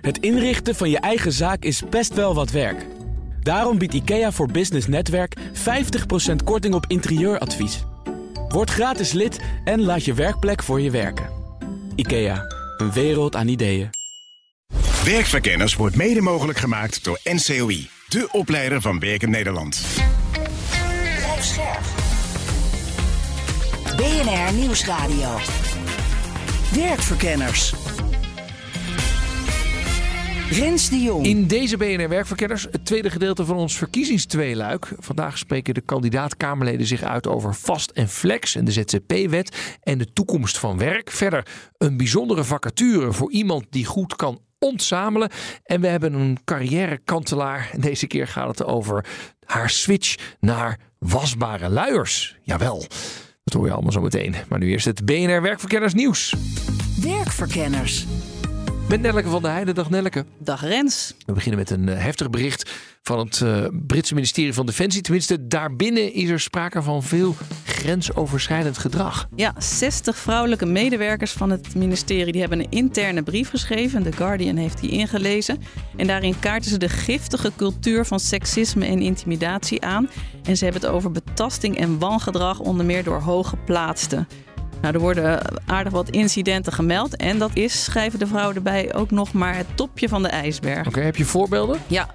Het inrichten van je eigen zaak is best wel wat werk. Daarom biedt IKEA voor Business Netwerk 50% korting op interieuradvies. Word gratis lid en laat je werkplek voor je werken. IKEA, een wereld aan ideeën. Werkverkenners wordt mede mogelijk gemaakt door NCOI, de opleider van Werken Nederland. Blijf scherp. BNR Nieuwsradio. Werkverkenners. Rens de Jong. In deze BNR Werkverkenners, het tweede gedeelte van ons verkiezingstweeluik. Vandaag spreken de kandidaat-Kamerleden zich uit over vast en flex en de ZZP-wet en de toekomst van werk. Verder een bijzondere vacature voor iemand die goed kan ontzamelen. En we hebben een carrière-kantelaar. Deze keer gaat het over haar switch naar wasbare luiers. Jawel, dat hoor je allemaal zo meteen. Maar nu eerst het BNR Werkverkenners nieuws. Werkverkenners. Met Nelleke van der Heijden. Dag Nelleke. Dag Rens. We beginnen met een eh, heftig bericht van het uh, Britse ministerie van Defensie. Tenminste, daarbinnen is er sprake van veel grensoverschrijdend gedrag. Ja, 60 vrouwelijke medewerkers van het ministerie die hebben een interne brief geschreven. The Guardian heeft die ingelezen. En daarin kaarten ze de giftige cultuur van seksisme en intimidatie aan. En ze hebben het over betasting en wangedrag, onder meer door hooggeplaatsten. Nou, er worden aardig wat incidenten gemeld. En dat is, schrijven de vrouwen erbij, ook nog maar het topje van de ijsberg. Oké, heb je voorbeelden? Ja.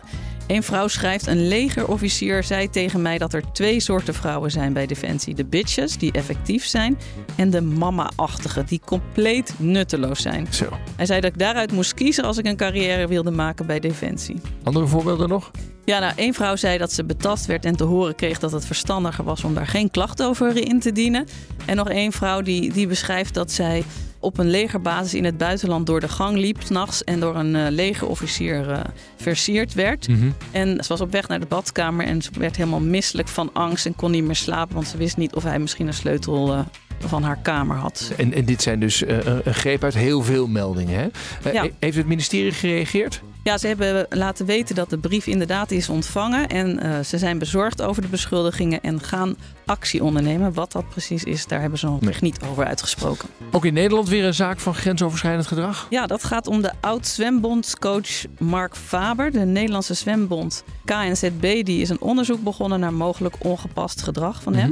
Een vrouw schrijft: Een legerofficier zei tegen mij dat er twee soorten vrouwen zijn bij Defensie: de bitches, die effectief zijn, en de mama-achtige, die compleet nutteloos zijn. Zo. Hij zei dat ik daaruit moest kiezen als ik een carrière wilde maken bij Defensie. Andere voorbeelden nog? Ja, nou, één vrouw zei dat ze betast werd en te horen kreeg dat het verstandiger was om daar geen klacht over in te dienen. En nog één vrouw die, die beschrijft dat zij op een legerbasis in het buitenland door de gang liep s'nachts en door een uh, legerofficier uh, versierd werd. Mhm. En ze was op weg naar de badkamer en ze werd helemaal misselijk van angst en kon niet meer slapen, want ze wist niet of hij misschien een sleutel uh, van haar kamer had. En, en dit zijn dus een greep uit heel veel meldingen. Hè? Ja. Heeft het ministerie gereageerd? Ja, ze hebben laten weten dat de brief inderdaad is ontvangen. En uh, ze zijn bezorgd over de beschuldigingen en gaan actie ondernemen. Wat dat precies is, daar hebben ze nog Nee. niet over uitgesproken. Ook in Nederland weer een zaak van grensoverschrijdend gedrag? Ja, dat gaat om de oud-zwembondscoach Mark Faber. De Nederlandse zwembond KNZB die is een onderzoek begonnen naar mogelijk ongepast gedrag van hem.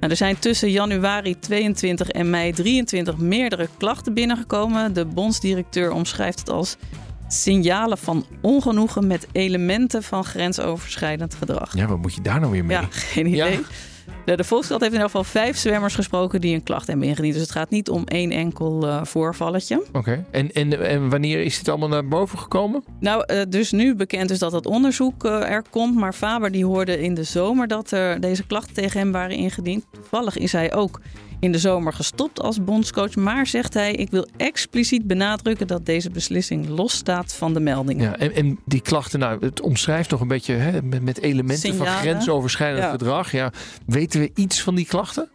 Nou, er zijn tussen januari 22 en mei 23 meerdere klachten binnengekomen. De bondsdirecteur omschrijft het als signalen van ongenoegen met elementen van grensoverschrijdend gedrag. Ja, wat moet je daar nou weer mee? Ja, geen idee. De, de Volkskrant heeft in ieder geval vijf zwemmers gesproken die een klacht hebben ingediend. Dus het gaat niet om één enkel eh, voorvalletje. Oké. En, en, en wanneer is dit allemaal naar boven gekomen? Nou, eh, dus nu bekend is dat het onderzoek eh, er komt. Maar Faber die hoorde in de zomer dat er deze klachten tegen hem waren ingediend. Toevallig is hij ook in de zomer gestopt als bondscoach. Maar zegt hij, ik wil expliciet benadrukken dat deze beslissing losstaat van de meldingen. Ja, en, en die klachten, nou, het omschrijft nog een beetje hè, met, met elementen van grensoverschrijdend Ja. gedrag. Ja, weten we iets van die klachten?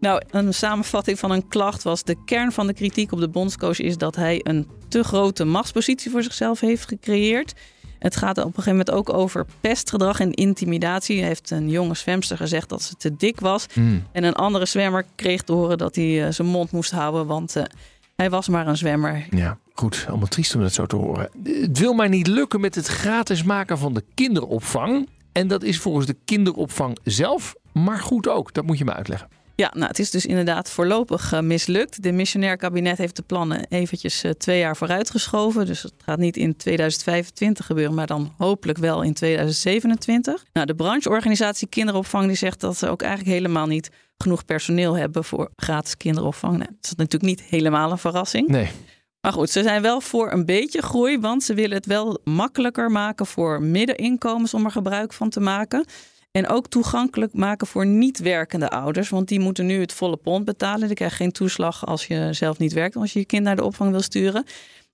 Nou, een samenvatting van een klacht was: de kern van de kritiek op de bondscoach is dat hij een te grote machtspositie voor zichzelf heeft gecreëerd. Het gaat op een gegeven moment ook over pestgedrag en intimidatie. Heeft een jonge zwemster gezegd dat ze te dik was. En een andere zwemmer kreeg te horen dat hij eh, zijn mond moest houden, want eh, hij was maar een zwemmer. Ja, goed. Allemaal triest om dat zo te horen. Het wil maar niet lukken met het gratis maken van de kinderopvang. En dat is volgens de kinderopvang zelf, maar goed ook. Dat moet je me uitleggen. Ja, nou, het is dus inderdaad voorlopig eh, mislukt. De missionair kabinet heeft de plannen eventjes eh, twee jaar vooruitgeschoven. Dus het gaat niet in 2025 gebeuren, maar dan hopelijk wel in 2027. Nou, de brancheorganisatie Kinderopvang die zegt dat ze ook eigenlijk helemaal niet genoeg personeel hebben voor gratis kinderopvang. Nou, dat is natuurlijk niet helemaal een verrassing. Nee. Maar goed, ze zijn wel voor een beetje groei, want ze willen het wel makkelijker maken voor middeninkomens om er gebruik van te maken. En ook toegankelijk maken voor niet werkende ouders. Want die moeten nu het volle pond betalen. Die krijgen geen toeslag als je zelf niet werkt. Als je je kind naar de opvang wil sturen.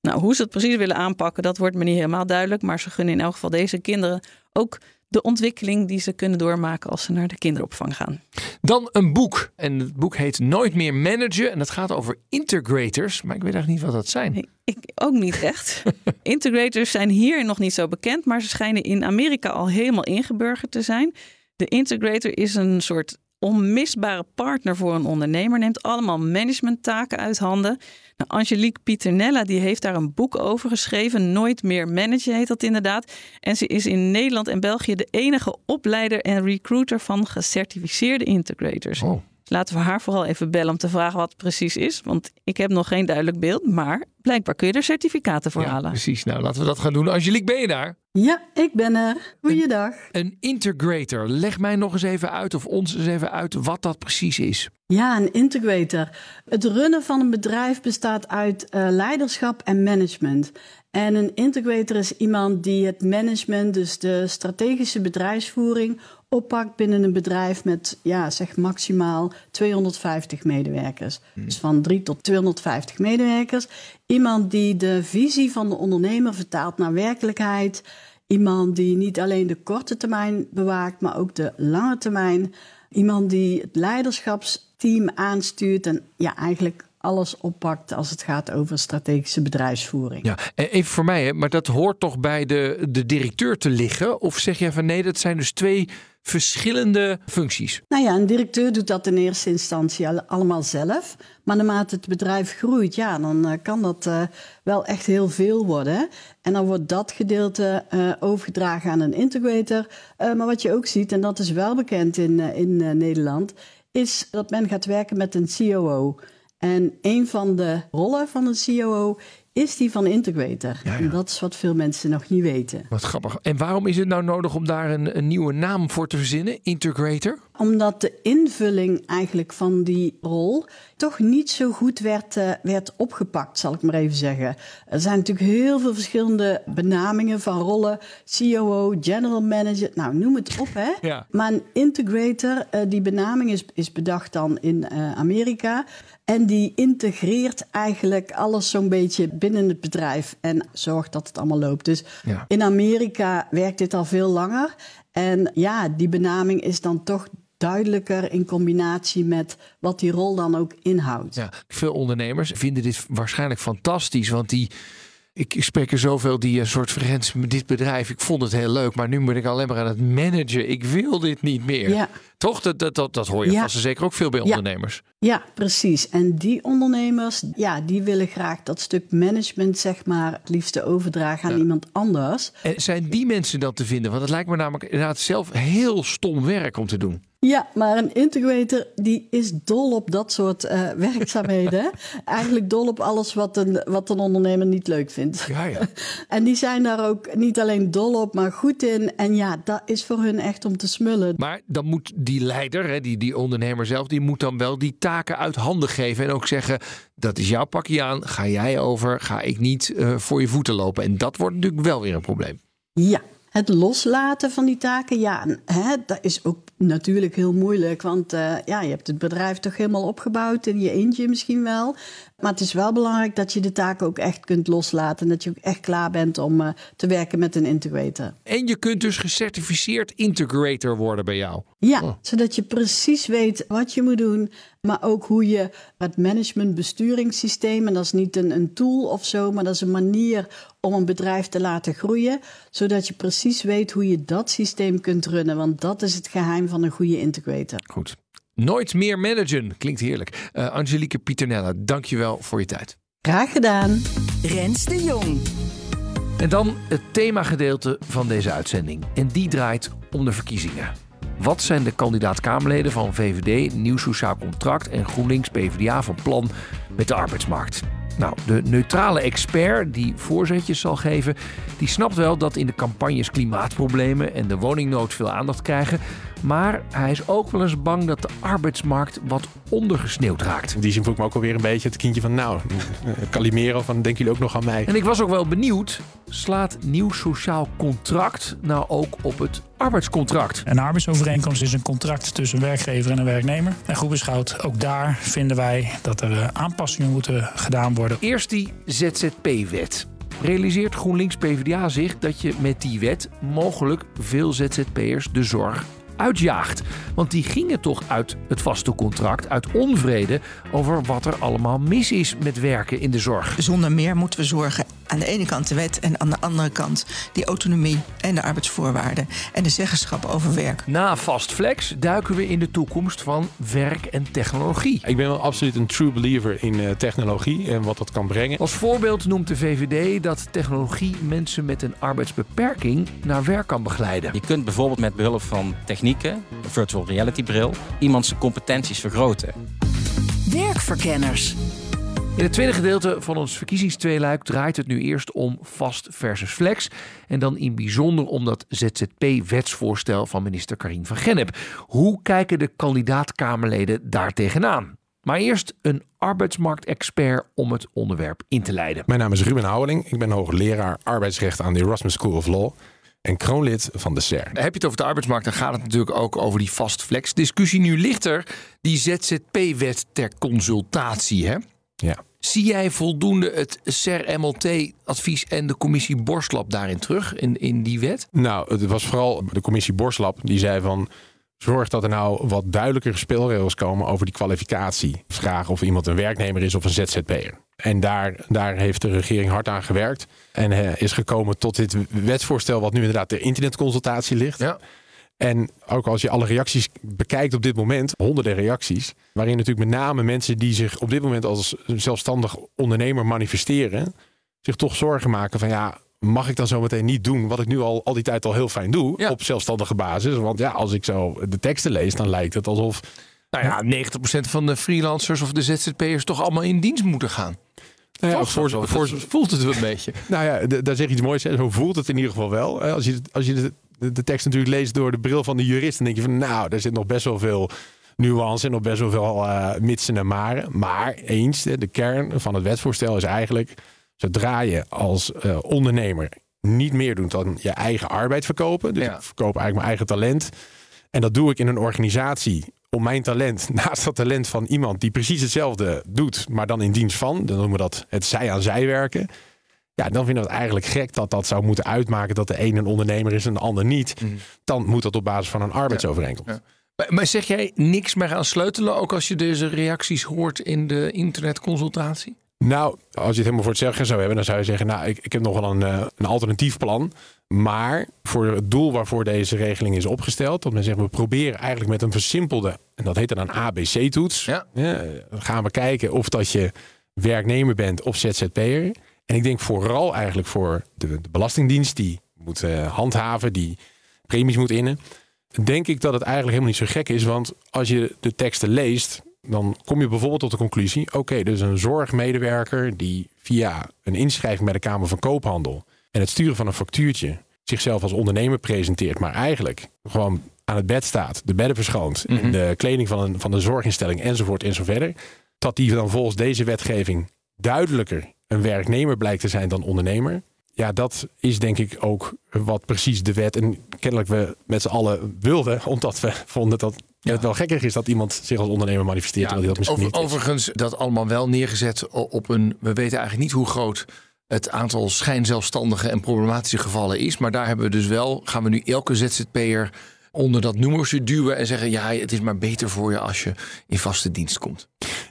Nou, hoe ze het precies willen aanpakken, dat wordt me niet helemaal duidelijk. Maar ze gunnen in elk geval deze kinderen ook de ontwikkeling die ze kunnen doormaken als ze naar de kinderopvang gaan. Dan een boek. En het boek heet Nooit meer managen. En het gaat over integrators. Maar ik weet eigenlijk niet wat dat zijn. Nee, ik ook niet echt. Integrators zijn hier nog niet zo bekend, maar ze schijnen in Amerika al helemaal ingeburgerd te zijn. De integrator is een soort onmisbare partner voor een ondernemer. Neemt allemaal managementtaken uit handen. Nou, Angelique Pieternella die heeft daar een boek over geschreven. Nooit meer managen heet dat inderdaad. En ze is in Nederland en België de enige opleider en recruiter van gecertificeerde integrators. Oh. Laten we haar vooral even bellen om te vragen wat het precies is. Want ik heb nog geen duidelijk beeld. Maar blijkbaar kun je er certificaten voor Ja, halen. precies. Nou, laten we dat gaan doen. Angelique, ben je daar? Ja, ik ben er. Goeiedag. Een integrator. Leg mij nog eens even uit, of ons eens even uit, wat dat precies is. Ja, een integrator. Het runnen van een bedrijf bestaat uit eh, leiderschap en management. En een integrator is iemand die het management, dus de strategische bedrijfsvoering, oppakt binnen een bedrijf met, ja, zeg maximaal 250 medewerkers. Dus van 3 tot 250 medewerkers. Iemand die de visie van de ondernemer vertaalt naar werkelijkheid. Iemand die niet alleen de korte termijn bewaakt, maar ook de lange termijn. Iemand die het leiderschapsteam aanstuurt en ja, eigenlijk alles oppakt als het gaat over strategische bedrijfsvoering. Ja, en even voor mij, hè, maar dat hoort toch bij de, de directeur te liggen? Of zeg jij van nee, dat zijn dus twee verschillende functies? Nou ja, een directeur doet dat in eerste instantie al- allemaal zelf. Maar naarmate het bedrijf groeit, ja, dan eh, kan dat eh, wel echt heel veel worden. En dan wordt dat gedeelte eh, overgedragen aan een integrator. Maar wat je ook ziet, en dat is wel bekend in, in Nederland, is dat men gaat werken met een COO. En een van de rollen van een COO is die van integrator. Ja, ja. En dat is wat veel mensen nog niet weten. Wat grappig. En waarom is het nou nodig om daar een, een nieuwe naam voor te verzinnen? Integrator? Omdat de invulling eigenlijk van die rol toch niet zo goed werd, eh, werd opgepakt, zal ik maar even zeggen. Er zijn natuurlijk heel veel verschillende benamingen van rollen. COO, general manager, nou noem het op hè. Ja. Maar een integrator, eh, die benaming is, is bedacht dan in eh, Amerika. En die integreert eigenlijk alles zo'n beetje binnen het bedrijf en zorgt dat het allemaal loopt. Dus Ja. in Amerika werkt dit al veel langer. En ja, die benaming is dan toch duidelijker in combinatie met wat die rol dan ook inhoudt. Ja, veel ondernemers vinden dit waarschijnlijk fantastisch, want die. Ik spreek er zoveel die een soort vergrens met dit bedrijf. Ik vond het heel leuk, maar nu ben ik alleen maar aan het managen. Ik wil dit niet meer. Ja. Toch? Dat, dat, dat, dat hoor je Ja. vast zeker ook veel bij ondernemers. Ja, precies. En die ondernemers, ja, die willen graag dat stuk management, zeg maar, het liefste overdragen aan Ja. iemand anders. En zijn die mensen dan te vinden? Want het lijkt me namelijk inderdaad zelf heel stom werk om te doen. Ja, maar een integrator die is dol op dat soort eh, werkzaamheden. Eigenlijk dol op alles wat een, wat een ondernemer niet leuk vindt. Ja, ja. En die zijn daar ook niet alleen dol op, maar goed in. En ja, dat is voor hun echt om te smullen. Maar dan moet die leider, hè, die, die ondernemer zelf, die moet dan wel die taken uit handen geven. En ook zeggen: dat is jouw pakje aan, ga jij over, ga ik niet eh, voor je voeten lopen. En dat wordt natuurlijk wel weer een probleem. Ja, het loslaten van die taken, ja, hè, dat is ook natuurlijk heel moeilijk. Want eh, ja, je hebt het bedrijf toch helemaal opgebouwd in je eentje misschien wel. Maar het is wel belangrijk dat je de taken ook echt kunt loslaten. En dat je ook echt klaar bent om eh, te werken met een integrator. En je kunt dus gecertificeerd integrator worden bij jou. Ja, Oh. zodat je precies weet wat je moet doen. Maar ook hoe je het managementbesturingssysteem, en dat is niet een, een tool of zo, maar dat is een manier om een bedrijf te laten groeien. Zodat je precies weet hoe je dat systeem kunt runnen. Want dat is het geheim van een goede integrator. Goed. Nooit meer managen. Klinkt heerlijk. Eh, Angelique Pieternella, dankjewel voor je tijd. Graag gedaan. Rens de Jong. En dan het themagedeelte van deze uitzending. En die draait om de verkiezingen. Wat zijn de kandidaat-Kamerleden van VVD, Nieuw Sociaal Contract en GroenLinks PvdA van plan met de arbeidsmarkt? Nou, de neutrale expert die voorzetjes zal geven, die snapt wel dat in de campagnes klimaatproblemen en de woningnood veel aandacht krijgen. Maar hij is ook wel eens bang dat de arbeidsmarkt wat ondergesneeuwd raakt. In die zin voel ik me ook alweer een beetje het kindje van... nou, eh, Calimero van denken jullie ook nog aan mij? En ik was ook wel benieuwd, slaat nieuw sociaal contract nou ook op het arbeidscontract? Een arbeidsovereenkomst is een contract tussen een werkgever en een werknemer. En goed beschouwd, ook daar vinden wij dat er eh, aanpassingen moeten gedaan worden. Eerst die ZZP-wet. Realiseert GroenLinks PvdA zich dat je met die wet mogelijk veel ZZP'ers de zorg uitjaagt? Want die gingen toch uit het vaste contract, uit onvrede over wat er allemaal mis is met werken in de zorg. Zonder meer moeten we zorgen aan de ene kant de wet en aan de andere kant die autonomie en de arbeidsvoorwaarden en de zeggenschap over werk. Na Fastflex duiken we in de toekomst van werk en technologie. Ik ben wel absoluut een true believer in uh, technologie en wat dat kan brengen. Als voorbeeld noemt de VVD dat technologie mensen met een arbeidsbeperking naar werk kan begeleiden. Je kunt bijvoorbeeld met behulp van technieken, een virtual reality bril, iemand zijn competenties vergroten. Werkverkenners. In het tweede gedeelte van ons verkiezingstweeluik draait het nu eerst om vast versus flex. En dan in bijzonder om dat ZZP-wetsvoorstel van minister Karin van Gennep. Hoe kijken de kandidaat-Kamerleden daar tegenaan? Maar eerst een arbeidsmarktexpert om het onderwerp in te leiden. Mijn naam is Ruben Houweling. Ik ben hoogleraar arbeidsrecht aan de Erasmus School of Law en kroonlid van de SER. Heb je het over de arbeidsmarkt, dan gaat het natuurlijk ook over die fast flex discussie. Nu ligt er die ZZP-wet ter consultatie. Hè? Ja. Zie jij voldoende het SER-MLT-advies en de commissie Borslap daarin terug, in, in die wet? Nou, het was vooral de commissie Borslap die zei van... Zorg dat er nou wat duidelijker speelregels komen over die kwalificatie. Vragen of iemand een werknemer is of een ZZP'er. En daar, daar heeft de regering hard aan gewerkt. En uh, is gekomen tot dit wetsvoorstel, wat nu inderdaad ter internetconsultatie ligt. Ja. En ook als je alle reacties bekijkt op dit moment, honderden reacties, waarin natuurlijk met name mensen die zich op dit moment als zelfstandig ondernemer manifesteren, zich toch zorgen maken van ja, mag ik dan zometeen niet doen wat ik nu al, al die tijd al heel fijn doe Ja. op zelfstandige basis? Want ja, als ik zo de teksten lees, dan lijkt het alsof Nou ja, 90% van de freelancers of de ZZP'ers toch allemaal in dienst moeten gaan. Nou ja, voor, voelt het wel een beetje. Nou ja, daar zeg je iets moois. Hè? Zo voelt het in ieder geval wel. Als je, als je de, de, de tekst natuurlijk leest door de bril van de jurist, dan denk je van nou, daar zit nog best wel veel nuance en nog best wel veel eh mitsen en maren. Maar eens, hè, de kern van het wetsvoorstel is eigenlijk, zodra je als eh, ondernemer niet meer doet dan je eigen arbeid verkopen, dus Ja. ik verkoop eigenlijk mijn eigen talent, en dat doe ik in een organisatie om mijn talent naast dat talent van iemand die precies hetzelfde doet, maar dan in dienst van, dan noemen we dat het zij aan zij werken. Ja, dan vinden we het eigenlijk gek dat dat zou moeten uitmaken dat de een een ondernemer is en de ander niet. Dan moet dat op basis van een arbeidsovereenkomst. Ja. Maar, maar zeg jij niks meer aan sleutelen, ook als je deze reacties hoort in de internetconsultatie? Nou, als je het helemaal voor het zeggen zou hebben, dan zou je zeggen, nou, ik, ik heb nog wel een, eh, een alternatief plan. Maar voor het doel waarvoor deze regeling is opgesteld, dat men zegt, we proberen eigenlijk met een versimpelde, en dat heet dan een ABC-toets, Ja. dan gaan we kijken of dat je werknemer bent of ZZP'er. En ik denk vooral eigenlijk voor de, de Belastingdienst, die moet eh, handhaven, die premies moet innen. Denk ik dat het eigenlijk helemaal niet zo gek is. Want als je de teksten leest, dan kom je bijvoorbeeld tot de conclusie: oké, dus een zorgmedewerker die via een inschrijving bij de Kamer van Koophandel en het sturen van een factuurtje zichzelf als ondernemer presenteert, maar eigenlijk gewoon aan het bed staat, de bedden verschoont, in de kleding van een, van de zorginstelling enzovoort en zo verder. Dat die dan volgens deze wetgeving duidelijker een werknemer blijkt te zijn dan ondernemer. Ja, dat is denk ik ook wat precies de wet en kennelijk we met z'n allen wilden, omdat we vonden dat het wel gekker is dat iemand zich als ondernemer manifesteert, hij dat misschien over- niet is. overigens, dat allemaal wel neergezet op een. We weten eigenlijk niet hoe groot het aantal schijnzelfstandige en problematische gevallen is. Maar daar hebben we dus wel. Gaan we nu elke ZZP'er onder dat noemersje duwen en zeggen: ja, het is maar beter voor je als je in vaste dienst komt.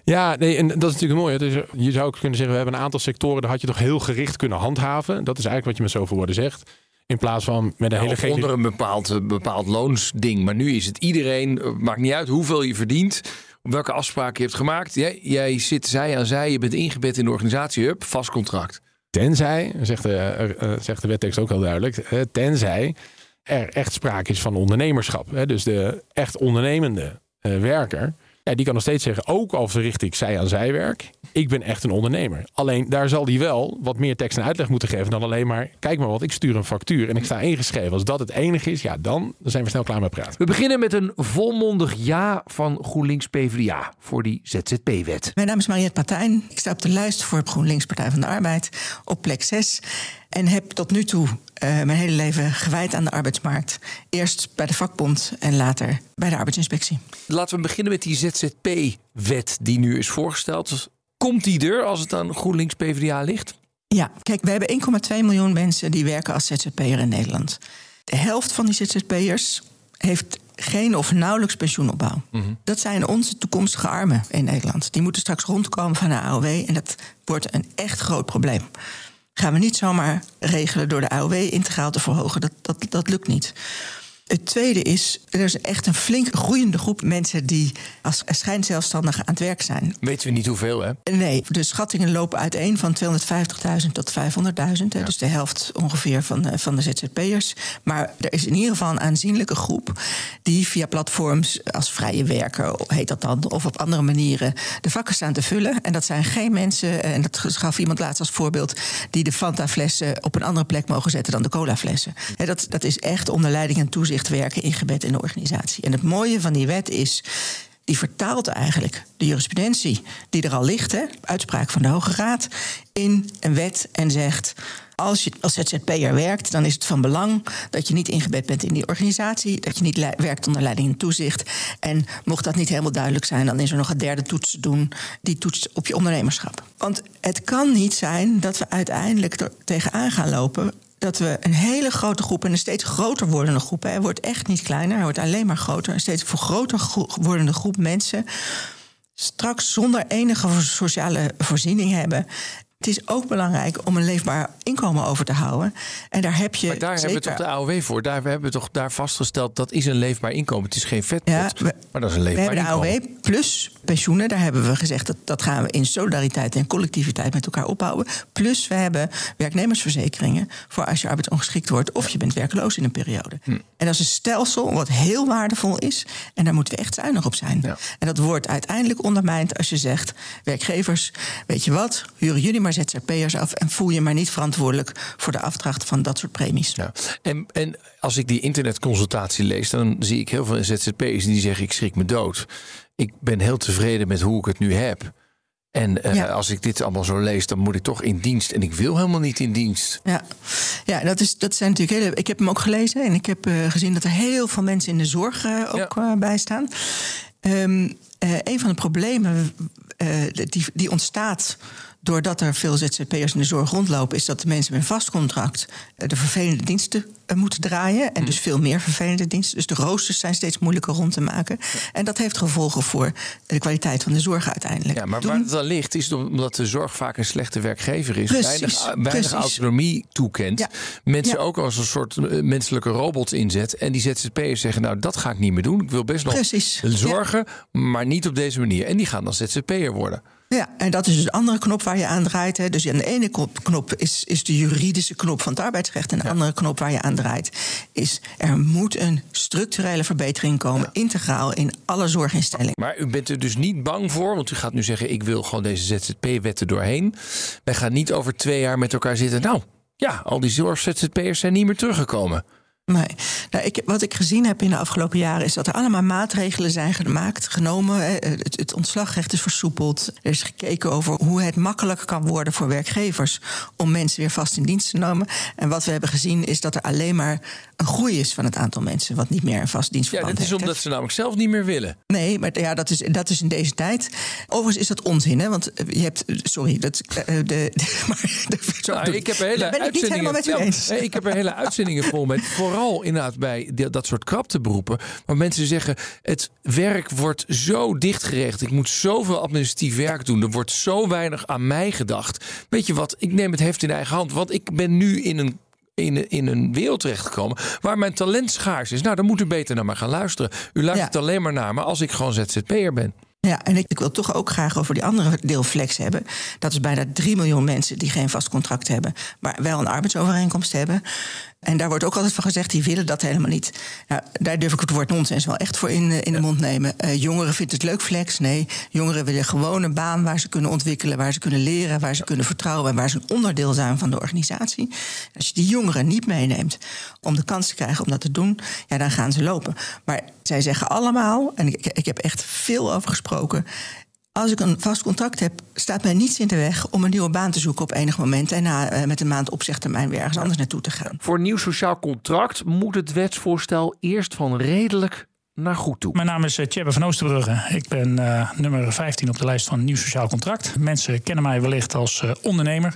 Ja, nee, en dat is natuurlijk mooi. Dus je zou ook kunnen zeggen, we hebben een aantal sectoren, daar had je toch heel gericht kunnen handhaven. Dat is eigenlijk wat je met zoveel woorden zegt. In plaats van met een hele onder een bepaald, eh, bepaald loonsding. Maar nu is het iedereen, eh, maakt niet uit hoeveel je verdient, welke afspraken je hebt gemaakt. Jij, jij zit zij aan zij, je bent ingebed in de organisatie, hup, vast contract. Tenzij, zegt de, eh, eh, zegt de wettekst ook heel duidelijk, eh, tenzij er echt sprake is van ondernemerschap. Hè, dus de echt ondernemende eh, werker, ja, die kan nog steeds zeggen, ook al verricht ik zij aan zijwerk, ik ben echt een ondernemer. Alleen daar zal die wel wat meer tekst en uitleg moeten geven dan alleen maar, kijk maar wat, ik stuur een factuur en ik sta ingeschreven. Als dat het enige is, ja, dan zijn we snel klaar met praten. We beginnen met een volmondig ja van GroenLinks PvdA voor die ZZP-wet. Mijn naam is Mariette Partijn. Ik sta op de lijst voor GroenLinks Partij van de Arbeid op plek 6. En heb tot nu toe eh, mijn hele leven gewijd aan de arbeidsmarkt. Eerst bij de vakbond en later bij de arbeidsinspectie. Laten we beginnen met die ZZP-wet die nu is voorgesteld. Komt die er als het aan GroenLinks PvdA ligt? Ja, kijk, we hebben 1,2 miljoen mensen die werken als ZZP'er in Nederland. De helft van die ZZP'ers heeft geen of nauwelijks pensioenopbouw. Dat zijn onze toekomstige armen in Nederland. Die moeten straks rondkomen van de AOW en dat wordt een echt groot probleem. Gaan we niet zomaar regelen door de AOW integraal te verhogen. Dat, dat, dat lukt niet. Het tweede is, er is echt een flink groeiende groep mensen die als schijnzelfstandigen aan het werk zijn. Weten we niet hoeveel, hè? Nee, de schattingen lopen uiteen van 250.000 tot 500.000. Ja. Dus de helft ongeveer van, de, van de ZZP'ers. Maar er is in ieder geval een aanzienlijke groep die via platforms als vrije werker, heet dat dan, of op andere manieren de vakken staan te vullen. En dat zijn geen mensen, en dat gaf iemand laatst als voorbeeld, die de Fanta-flessen op een andere plek mogen zetten dan de cola-flessen. Dat, dat is echt onder leiding en toezicht werken ingebed in de organisatie. En het mooie van die wet is. Die vertaalt eigenlijk de jurisprudentie die er al ligt, hè, uitspraak van de Hoge Raad, in een wet en zegt. Als je als ZZP'er werkt, dan is het van belang dat je niet ingebed bent in die organisatie, dat je niet werkt onder leiding en toezicht. En mocht dat niet helemaal duidelijk zijn, dan is er nog een derde toets te doen, die toetst op je ondernemerschap. Want het kan niet zijn dat we uiteindelijk er tegenaan gaan lopen dat we een hele grote groep en een steeds groter wordende groep, hij wordt echt niet kleiner, hij wordt alleen maar groter, een steeds groter wordende groep mensen straks zonder enige sociale voorziening hebben. Het is ook belangrijk om een leefbaar inkomen over te houden. En daar heb je. Maar daar hebben we toch de AOW voor? Daar we hebben we toch daar vastgesteld dat is een leefbaar inkomen. Het is geen vetpot, ja, maar dat is een leefbaar we hebben de AOW plus pensioenen. Daar hebben we gezegd dat dat gaan we in solidariteit en collectiviteit met elkaar opbouwen. Plus we hebben werknemersverzekeringen voor als je arbeidsongeschikt wordt of je bent werkloos in een periode. Hm. En dat is een stelsel wat heel waardevol is. En daar moeten we echt zuinig op zijn. En dat wordt uiteindelijk ondermijnd als je zegt: werkgevers, weet je wat, huren jullie maar maar ZZP'ers af en voel je maar niet verantwoordelijk voor de afdracht van dat soort premies. Ja. En, en als ik die internetconsultatie lees, dan zie ik heel veel ZZP'ers die zeggen: ik schrik me dood. Ik ben heel tevreden met hoe ik het nu heb. En uh, als ik dit allemaal zo lees, dan moet ik toch in dienst. En ik wil helemaal niet in dienst. Ja, ja dat, is, dat zijn natuurlijk hele. Ik heb hem ook gelezen en ik heb uh, gezien dat er heel veel mensen in de zorg uh, ook ja. bij staan. Um, een van de problemen die, die ontstaat doordat er veel ZZP'ers in de zorg rondlopen, is dat de mensen met een vast contract eh, de vervelende diensten eh, moeten draaien. En dus mm. veel meer vervelende diensten. Dus de roosters zijn steeds moeilijker rond te maken. En dat heeft gevolgen voor de kwaliteit van de zorg uiteindelijk. Ja, maar waar het dan ligt, is omdat de zorg vaak een slechte werkgever is. Precies, weinig, weinig autonomie toekent. Mensen ook als een soort eh, menselijke robots inzet. En die ZZP'ers zeggen, nou dat ga ik niet meer doen. Ik wil best nog precies. zorgen, maar niet op deze manier. En die gaan dan ZZP'er worden. Ja, en dat is dus de andere knop waar je aan draait. Hè. Dus aan de ene knop is, is de juridische knop van het arbeidsrecht. En de andere knop waar je aan draait is... er moet een structurele verbetering komen, integraal in alle zorginstellingen. Maar u bent er dus niet bang voor, want u gaat nu zeggen... ik wil gewoon deze ZZP-wetten doorheen. Wij gaan niet over twee jaar met elkaar zitten... nou, ja, al die zorg-ZZP'ers zijn niet meer teruggekomen. Nee. Nou, ik, wat ik gezien heb in de afgelopen jaren is dat er allemaal maatregelen zijn gemaakt, genomen. Het, het, ontslagrecht is versoepeld. Er is gekeken over hoe het makkelijker kan worden voor werkgevers om mensen weer vast in dienst te nemen. En wat we hebben gezien is dat er alleen maar een groei is van het aantal mensen wat niet meer een vast dienstverband heeft. Ja, dat is omdat ze namelijk zelf niet meer willen. Nee, maar ja, dat is, dat is in deze tijd. Overigens is dat onzin, hè? Want je hebt, sorry, dat, uh, de, de, maar, de, nou, ik heb hele uitzendingen. Nee, ik heb er hele uitzendingen vol met vooral vooral inderdaad bij dat soort krapteberoepen. Waar mensen zeggen: het werk wordt zo dichtgerecht. Ik moet zoveel administratief werk doen. Er wordt zo weinig aan mij gedacht. Weet je wat? Ik neem het heft in eigen hand. Want ik ben nu in een in, in een wereld terechtgekomen waar mijn talent schaars is. Nou, dan moet u beter naar me gaan luisteren. U luistert alleen maar naar me als ik gewoon ZZP'er ben. Ja, en ik, ik, wil toch ook graag over die andere deel flex hebben. Dat is bijna 3 miljoen mensen die geen vast contract hebben, maar wel een arbeidsovereenkomst hebben. En daar wordt ook altijd van gezegd, die willen dat helemaal niet. Nou, daar durf ik het woord nonsens wel echt voor in, in de mond nemen. Uh, jongeren vinden het leuk flex. Nee, jongeren willen gewoon een baan waar ze kunnen ontwikkelen, waar ze kunnen leren, waar ze kunnen vertrouwen en waar ze een onderdeel zijn van de organisatie. Als je die jongeren niet meeneemt om de kans te krijgen om dat te doen, ja, dan gaan ze lopen. Maar zij zeggen allemaal, en ik, ik heb echt veel over gesproken als ik een vast contract heb, staat mij niets in de weg om een nieuwe baan te zoeken op enig moment. En na, uh, met een maand opzegtermijn weer ergens anders naartoe te gaan. Voor een nieuw sociaal contract moet het wetsvoorstel eerst van redelijk naar goed toe. Mijn naam is Tjebbe eh, van Oosterbrugge. Ik ben uh, nummer 15 op de lijst van Nieuw Sociaal Contract. Mensen kennen mij wellicht als uh, ondernemer.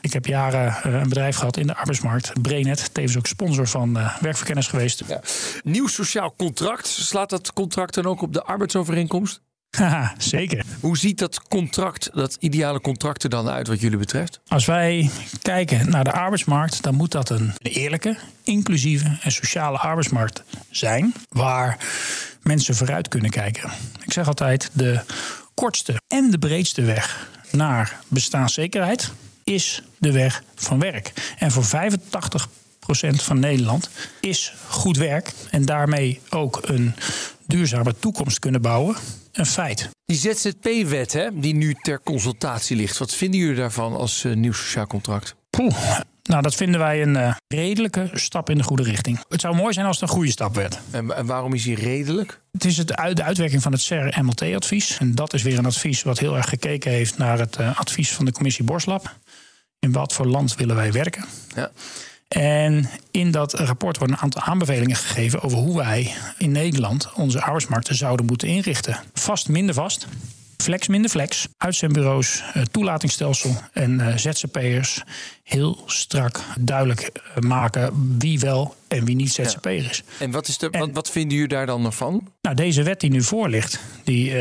Ik heb jaren uh, een bedrijf gehad in de arbeidsmarkt, Brainet. Tevens ook sponsor van werkverkenners geweest. Ja. Nieuw Sociaal Contract, slaat dat contract dan ook op de arbeidsovereenkomst? Haha, zeker. Hoe ziet dat contract, dat ideale contract er dan uit wat jullie betreft? Als wij kijken naar de arbeidsmarkt, dan moet dat een eerlijke, inclusieve en sociale arbeidsmarkt zijn. Waar mensen vooruit kunnen kijken. Ik zeg altijd: de kortste en de breedste weg naar bestaanszekerheid is de weg van werk. En voor 85% van Nederland is goed werk en daarmee ook een duurzame toekomst kunnen bouwen een feit. Die ZZP-wet hè, die nu ter consultatie ligt, wat vinden jullie daarvan als uh, nieuw sociaal contract? Poeh. Nou, dat vinden wij een uh, redelijke stap in de goede richting. Het zou mooi zijn als het een goede stap werd. En, en waarom is die redelijk? Het is het, de uitwerking van het CER-MLT-advies. En dat is weer een advies wat heel erg gekeken heeft naar het uh, advies van de commissie Borslab. In wat voor land willen wij werken? Ja. En in dat rapport worden een aantal aanbevelingen gegeven over hoe wij in Nederland onze arbeidsmarkten zouden moeten inrichten. Vast minder vast. Flex minder flex, uitzendbureaus, eh, toelatingsstelsel en eh, ZZP'ers heel strak duidelijk eh, maken wie wel en wie niet ZZP'er is. En wat, is de, wat, wat vinden jullie daar dan nog van? Nou, deze wet die nu voor ligt, die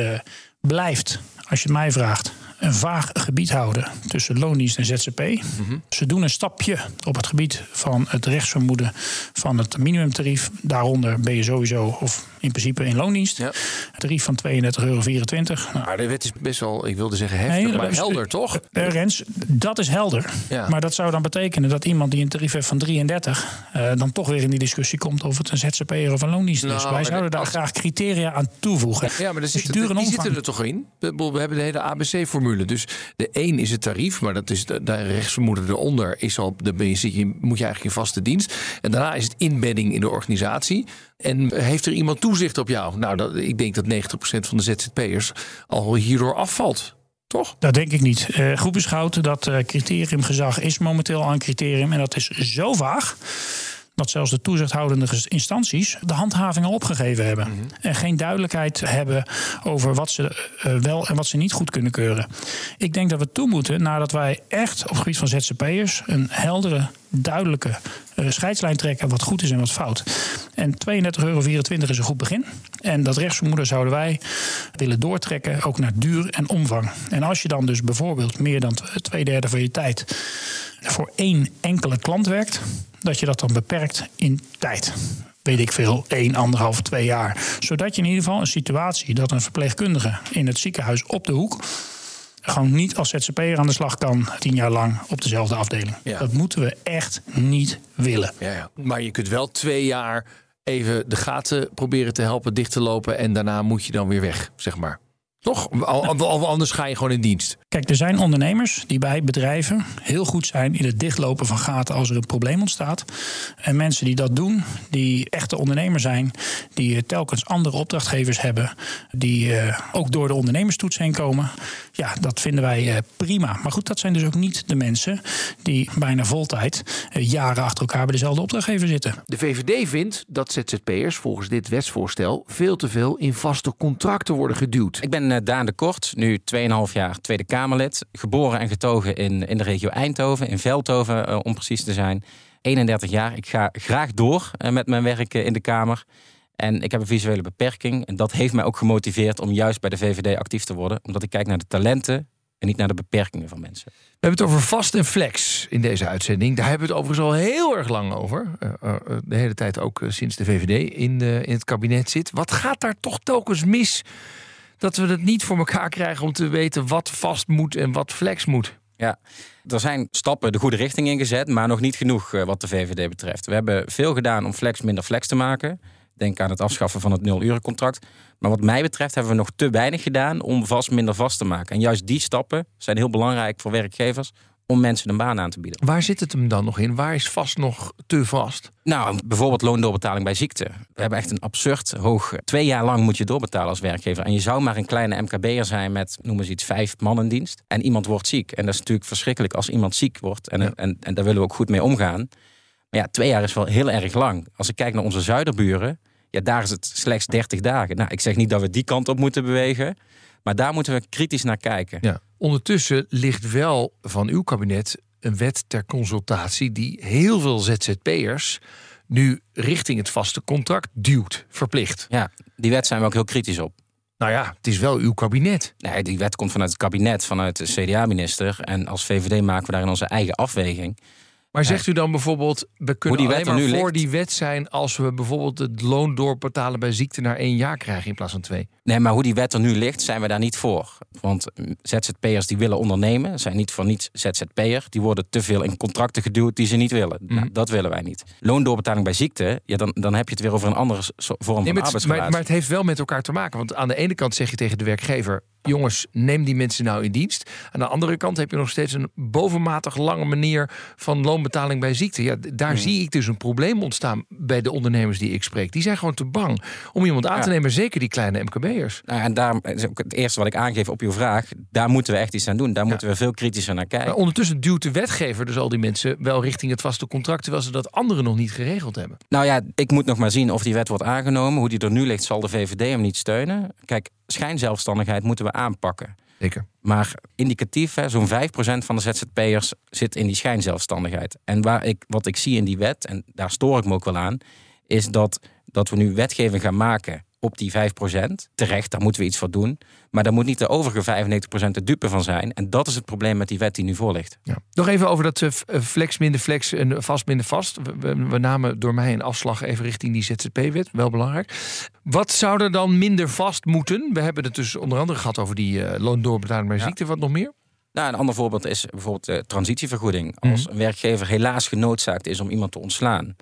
blijft, als je mij vraagt, een vaag gebied houden tussen loondienst en ZZP. Mhm. Ze doen een stapje op het gebied van het rechtsvermoeden van het minimumtarief. Daaronder ben je sowieso, of in principe in loondienst. Ja. Tarief van 32,24 euro. Nou, maar de wet is best wel, ik wilde zeggen heftig, maar helder toch? Uh, Rens, dat is helder. Ja. Maar dat zou dan betekenen dat iemand die een tarief heeft van 33... Uh, dan toch weer in die discussie komt of het een ZZP'er of een loondienst is. Nou, Wij zouden daar graag criteria aan toevoegen. Ja, maar dus zit, die, zitten er toch in? We hebben de hele ABC-formule. Dus de 1 is het tarief, maar dat is de, de rechtsvermoeden eronder. Is al, de, moet je eigenlijk in vaste dienst. En daarna is het inbedding in de organisatie. En heeft er iemand toezicht op jou? Nou, dat, ik denk dat 90% van de ZZP'ers al hierdoor afvalt. Toch? Dat denk ik niet. Uh, goed beschouwd, dat uh, criteriumgezag is momenteel aan criterium. En dat is zo vaag dat zelfs de toezichthoudende instanties de handhavingen opgegeven hebben. Mhm. En geen duidelijkheid hebben over wat ze uh, wel en wat ze niet goed kunnen keuren. Ik denk dat we toe moeten nadat wij echt op het gebied van ZZP'ers een heldere duidelijke uh, scheidslijn trekken wat goed is en wat fout. En 32,24 euro is een goed begin. En dat rechtsvermoeden zouden wij willen doortrekken ook naar duur en omvang. En als je dan dus bijvoorbeeld meer dan twee derde van je tijd voor één enkele klant werkt, dat je dat dan beperkt in tijd weet ik veel, 1, anderhalf, twee jaar. Zodat je in ieder geval een situatie dat een verpleegkundige in het ziekenhuis op de hoek gewoon niet als ZZP'er aan de slag kan tien jaar lang op dezelfde afdeling. Dat moeten we echt niet willen. Ja, ja. Maar je kunt wel twee jaar even de gaten proberen te helpen dicht te lopen en daarna moet je dan weer weg, zeg maar. Toch? Anders ga je gewoon in dienst. Kijk, er zijn ondernemers die bij bedrijven heel goed zijn in het dichtlopen van gaten als er een probleem ontstaat. En mensen die dat doen, die echte ondernemers zijn, die eh, telkens andere opdrachtgevers hebben, die uh, ook door de ondernemerstoets heen komen. Ja, dat vinden wij uh, prima. Maar goed, dat zijn dus ook niet de mensen die bijna voltijd uh, jaren achter elkaar bij dezelfde opdrachtgever zitten. De VVD vindt dat ZZP'ers volgens dit wetsvoorstel veel te veel in vaste contracten worden geduwd. Ik ben Daan de Kort, nu 2,5 jaar Tweede Kamerlid. Geboren en getogen in, in de regio Eindhoven, in Veldhoven uh, om precies te zijn. 31 jaar. Ik ga graag door uh, met mijn werk in de Kamer. En ik heb een visuele beperking. En dat heeft mij ook gemotiveerd om juist bij de VVD actief te worden. Omdat ik kijk naar de talenten en niet naar de beperkingen van mensen. We hebben het over vast en flex in deze uitzending. Daar hebben we het overigens al heel erg lang over. Uh, de hele tijd ook sinds de VVD in, de, in het kabinet zit. Wat gaat daar toch telkens mis dat we het niet voor elkaar krijgen om te weten wat vast moet en wat flex moet. Ja, er zijn stappen de goede richting ingezet, maar nog niet genoeg eh, wat de VVD betreft. We hebben veel gedaan om flex minder flex te maken. Denk aan het afschaffen van het nul-urencontract. Maar wat mij betreft hebben we nog te weinig gedaan om vast minder vast te maken. En juist die stappen zijn heel belangrijk voor werkgevers om mensen een baan aan te bieden. Waar zit het hem dan nog in? Waar is vast nog te vast? Nou, bijvoorbeeld loondoorbetaling bij ziekte. We hebben echt een absurd hoog... Twee jaar lang moet je doorbetalen als werkgever. En je zou maar een kleine MKB'er zijn met, noem eens iets, vijf man in dienst. En iemand wordt ziek. En dat is natuurlijk verschrikkelijk als iemand ziek wordt. En, en, en daar willen we ook goed mee omgaan. Maar ja, twee jaar is wel heel erg lang. Als ik kijk naar onze zuiderburen... Ja, daar is het slechts 30 dagen. Nou, ik zeg niet dat we die kant op moeten bewegen... Maar daar moeten we kritisch naar kijken. Ja. Ondertussen ligt wel van uw kabinet een wet ter consultatie die heel veel ZZP'ers nu richting het vaste contract duwt, verplicht. Ja, die wet zijn we ook heel kritisch op. Nou ja, het is wel uw kabinet. Nee, die wet komt vanuit het kabinet, vanuit de CDA-minister. En als VVD maken we daarin onze eigen afweging. Maar zegt u dan bijvoorbeeld, we kunnen alleen maar voor ligt? die wet zijn als we bijvoorbeeld het loon doorbetalen bij ziekte naar één jaar krijgen in plaats van twee? Nee, maar hoe die wet er nu ligt, zijn we daar niet voor. Want ZZP'ers die willen ondernemen, zijn niet voor niets ZZP'er. Die worden te veel in contracten geduwd die ze niet willen. Mhm. Nou, dat willen wij niet. Loondoorbetaling bij ziekte, ja, dan, dan heb je het weer over een andere vorm Nee, van het, maar, maar het heeft wel met elkaar te maken. Want aan de ene kant zeg je tegen de werkgever: jongens, neem die mensen nou in dienst. Aan de andere kant heb je nog steeds een bovenmatig lange manier van loonbetaling bij ziekte. Ja, daar zie ik dus een probleem ontstaan bij de ondernemers die ik spreek. Die zijn gewoon te bang om iemand aan te Ja. nemen, zeker die kleine MKB'ers. Nou, en daar is ook het eerste wat ik aangeef op uw vraag. Daar moeten we echt iets aan doen. Daar moeten we veel kritischer naar kijken. Maar ondertussen duwt de wetgever dus al die mensen wel richting het vaste contract, terwijl ze dat anderen nog niet geregeld hebben. Nou ja, ik moet nog maar zien of die wet wordt aangenomen. Hoe die er nu ligt, zal de VVD hem niet steunen. Kijk, schijnzelfstandigheid moeten we aanpakken. Zeker. Maar indicatief, hè, zo'n 5% van de ZZP'ers zit in die schijnzelfstandigheid. En waar ik, wat ik zie in die wet, en daar stoor ik me ook wel aan, is dat, dat we nu wetgeving gaan maken op die 5%. Terecht, daar moeten we iets voor doen. Maar daar moet niet de overige 95% de dupe van zijn. En dat is het probleem met die wet die nu voor ligt. Ja. Nog even over dat eh, eh, flex minder flex en vast minder vast. We, namen door mij een afslag even richting die ZZP-wet. Wel belangrijk. Wat zou er dan minder vast moeten? We hebben het dus onder andere gehad over die eh loondoorbetaling bij ziekte. Wat nog meer? Nou, een ander voorbeeld is bijvoorbeeld de transitievergoeding. Als een werkgever helaas genoodzaakt is om iemand te ontslaan,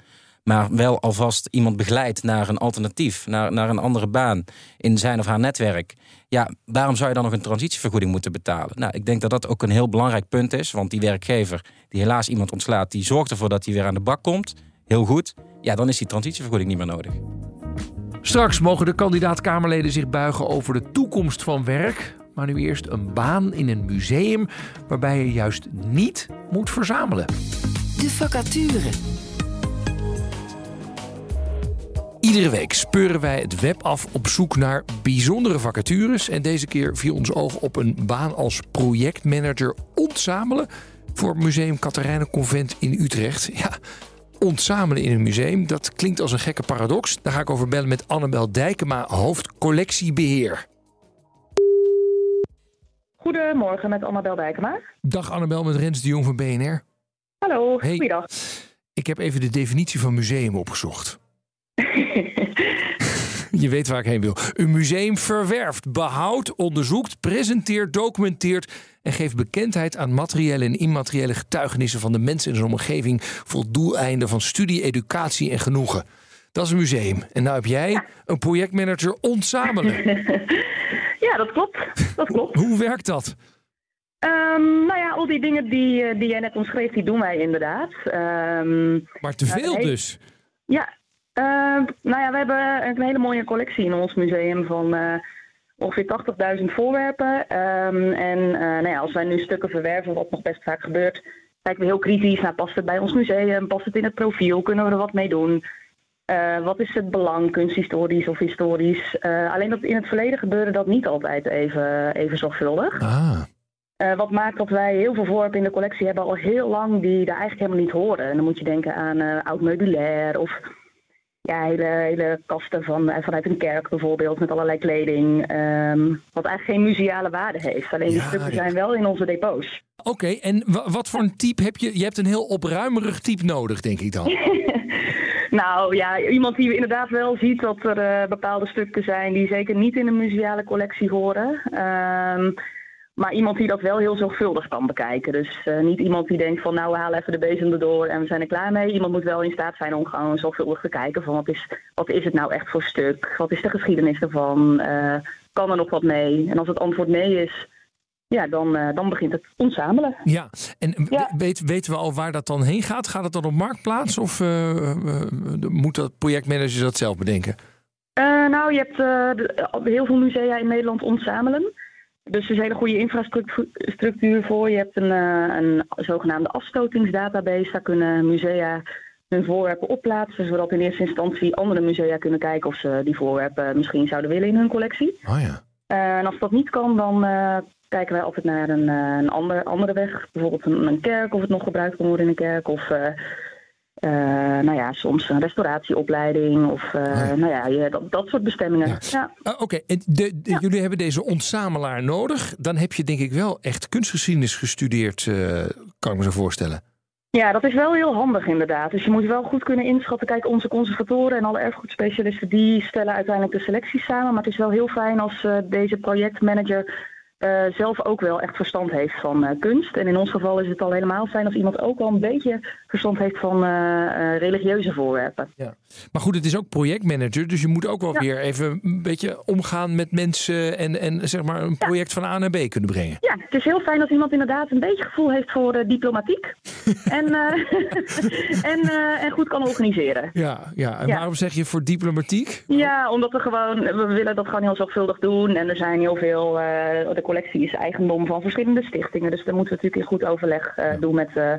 maar wel alvast iemand begeleidt naar een alternatief, naar, naar een andere baan in zijn of haar netwerk. Ja, waarom zou je dan nog een transitievergoeding moeten betalen? Nou, ik denk dat dat ook een heel belangrijk punt is, want die werkgever die helaas iemand ontslaat, die zorgt ervoor dat hij weer aan de bak komt. Heel goed. Ja, dan is die transitievergoeding niet meer nodig. Straks mogen de kandidaat-Kamerleden zich buigen over de toekomst van werk. Maar nu eerst een baan in een museum waarbij je juist niet moet verzamelen. De vacature. Iedere week speuren wij het web af op zoek naar bijzondere vacatures. En deze keer viel ons oog op een baan als projectmanager ontzamelen voor Museum Katharijnen Convent in Utrecht. Ja, ontzamelen in een museum, dat klinkt als een gekke paradox. Daar ga ik over bellen met Annabel Dijkema, hoofd collectiebeheer. Goedemorgen met Annabel Dijkema. Dag Annabel met Rens de Jong van BNR. Hallo, Hey. goeiedag. Ik heb even de definitie van museum opgezocht. Je weet waar ik heen wil. Een museum verwerft, behoudt, onderzoekt, presenteert, documenteert en geeft bekendheid aan materiële en immateriële getuigenissen van de mensen in zijn omgeving voor doeleinden van studie, educatie en genoegen. Dat is een museum. En nou heb jij een projectmanager ontzamelen. Ja, dat klopt. Dat klopt. Hoe werkt dat? Ehm, nou ja, al die dingen die, eh, die jij net omschreef, die doen wij inderdaad. Ehm, Maar te veel nee. dus. ja, nou ja, we hebben een hele mooie collectie in ons museum van eh, ongeveer 80.000 voorwerpen. Ehm, en eh, nou ja, als wij nu stukken verwerven, wat nog best vaak gebeurt, kijken we heel kritisch naar past het bij ons museum, past het in het profiel, kunnen we er wat mee doen? Eh, wat is het belang, kunsthistorisch of historisch? Eh, alleen dat in het verleden gebeurde dat niet altijd even, even zorgvuldig. Ah. Eh, wat maakt dat wij heel veel voorwerpen in de collectie hebben al heel lang die daar eigenlijk helemaal niet horen. En dan moet je denken aan eh, oud meubilair of ja, hele, hele kasten van, eh, vanuit een kerk bijvoorbeeld met allerlei kleding. ehm, wat eigenlijk geen museale waarde heeft. Alleen die Ja, stukken zijn wel in onze depots. Oké, en wa- wat voor een type heb je? Je hebt een heel opruimerig type nodig, denk ik dan. Nou ja, iemand die inderdaad wel ziet dat er eh, bepaalde stukken zijn die zeker niet in een museale collectie horen. Ehm, maar iemand die dat wel heel zorgvuldig kan bekijken. Dus eh, niet iemand die denkt van nou we halen even de bezem erdoor en we zijn er klaar mee. Iemand moet wel in staat zijn om gewoon zorgvuldig te kijken van wat is, wat is het nou echt voor stuk? Wat is de geschiedenis ervan? Eh, kan er nog wat mee? En als het antwoord nee is, ja, dan, eh, dan begint het ontzamelen. Ja, en Ja. Weet, weten we al waar dat dan heen gaat? Gaat het dan op marktplaats of moet dat projectmanager dat zelf bedenken? Nou, je hebt heel veel musea in Nederland ontzamelen. Dus er is een hele goede infrastructuur structuur voor. Je hebt een, eh, een zogenaamde afstotingsdatabase. Daar kunnen musea hun voorwerpen opplaatsen, zodat in eerste instantie andere musea kunnen kijken of ze die voorwerpen misschien zouden willen in hun collectie. Oh ja. Eh, en als dat niet kan, dan eh, kijken wij altijd naar een, een ander, andere weg. Bijvoorbeeld een, een kerk, of het nog gebruikt kan worden in een kerk. Of eh, eh, nou ja, soms een restauratieopleiding of uh, nou ja, dat, dat soort bestemmingen. Ja. Uh, Oké, en de, de, jullie hebben deze ontsamelaar nodig. Dan heb je denk ik wel echt kunstgeschiedenis gestudeerd, kan ik me zo voorstellen. Ja, dat is wel heel handig inderdaad. Dus je moet wel goed kunnen inschatten. Kijk, onze conservatoren en alle erfgoedspecialisten die stellen uiteindelijk de selecties samen. Maar het is wel heel fijn als deze projectmanager uh, zelf ook wel echt verstand heeft van uh, kunst. En in ons geval is het al helemaal fijn als iemand ook al een beetje verstand heeft van uh, religieuze voorwerpen. Ja. Maar goed, het is ook projectmanager, dus je moet ook wel ja. weer even een beetje omgaan met mensen en, en zeg maar een project ja. van A naar B kunnen brengen. Ja, het is heel fijn als iemand inderdaad een beetje gevoel heeft voor diplomatiek en, en, en goed kan organiseren. Ja, ja. en waarom zeg je voor diplomatiek? Ja, omdat we gewoon, we willen dat gewoon heel zorgvuldig doen en er zijn heel veel, collectie is eigendom van verschillende stichtingen. Dus daar moeten we natuurlijk in goed overleg uh, doen met, uh,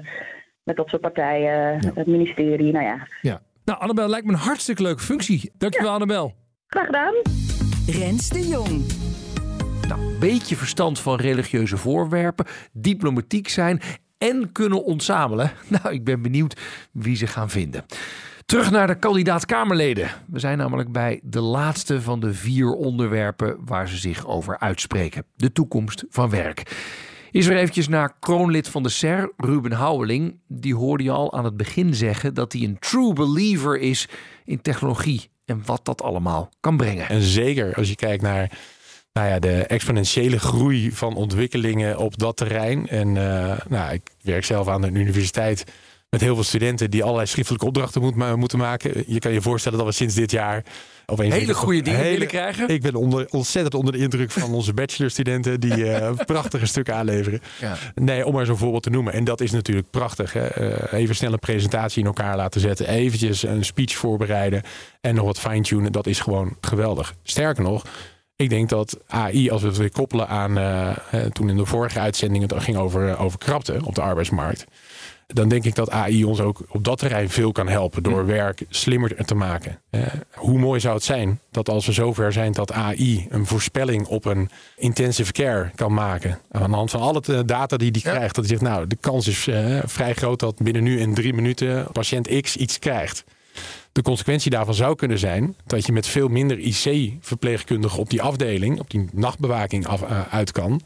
met dat soort partijen, ja. het ministerie. Nou ja. ja. Nou, Annabel lijkt me een hartstikke leuke functie. Dankjewel, ja. Annabel. Graag gedaan. Rens de Jong. Nou, een beetje verstand van religieuze voorwerpen, diplomatiek zijn en kunnen ontzamelen. Nou, ik ben benieuwd wie ze gaan vinden. Terug naar de kandidaat-Kamerleden. We zijn namelijk bij de laatste van de vier onderwerpen waar ze zich over uitspreken. De toekomst van werk. Is er eventjes naar kroonlid van de SER, Ruben Houweling. Die hoorde je al aan het begin zeggen dat hij een true believer is in technologie en wat dat allemaal kan brengen. En zeker als je kijkt naar nou ja, de exponentiële groei van ontwikkelingen op dat terrein. En uh, nou, ik werk zelf aan de universiteit met heel veel studenten die allerlei schriftelijke opdrachten moet, moeten maken. Je kan je voorstellen dat we sinds dit jaar op een hele goede dingen hele, willen krijgen. Ik ben onder, ontzettend onder de indruk van onze bachelorstudenten die uh, prachtige stukken aanleveren. Ja. Nee, om maar zo'n voorbeeld te noemen. En dat is natuurlijk prachtig. Hè? Uh, even snel een presentatie in elkaar laten zetten. Eventjes een speech voorbereiden en nog wat fine-tunen. Dat is gewoon geweldig. Sterker nog, ik denk dat AI, als we het weer koppelen aan uh, toen in de vorige uitzending het ging over, over krapte op de arbeidsmarkt dan denk ik dat AI ons ook op dat terrein veel kan helpen door hm. werk slimmer te maken. hoe mooi zou het zijn dat als we zover zijn dat AI een voorspelling op een intensive care kan maken. Aan de hand van alle data die die krijgt. Dat hij zegt, nou, de kans is uh, vrij groot dat binnen nu in drie minuten patiënt X iets krijgt. De consequentie daarvan zou kunnen zijn dat je met veel minder IC-verpleegkundigen op die afdeling, op die nachtbewaking af, uh, uit kan.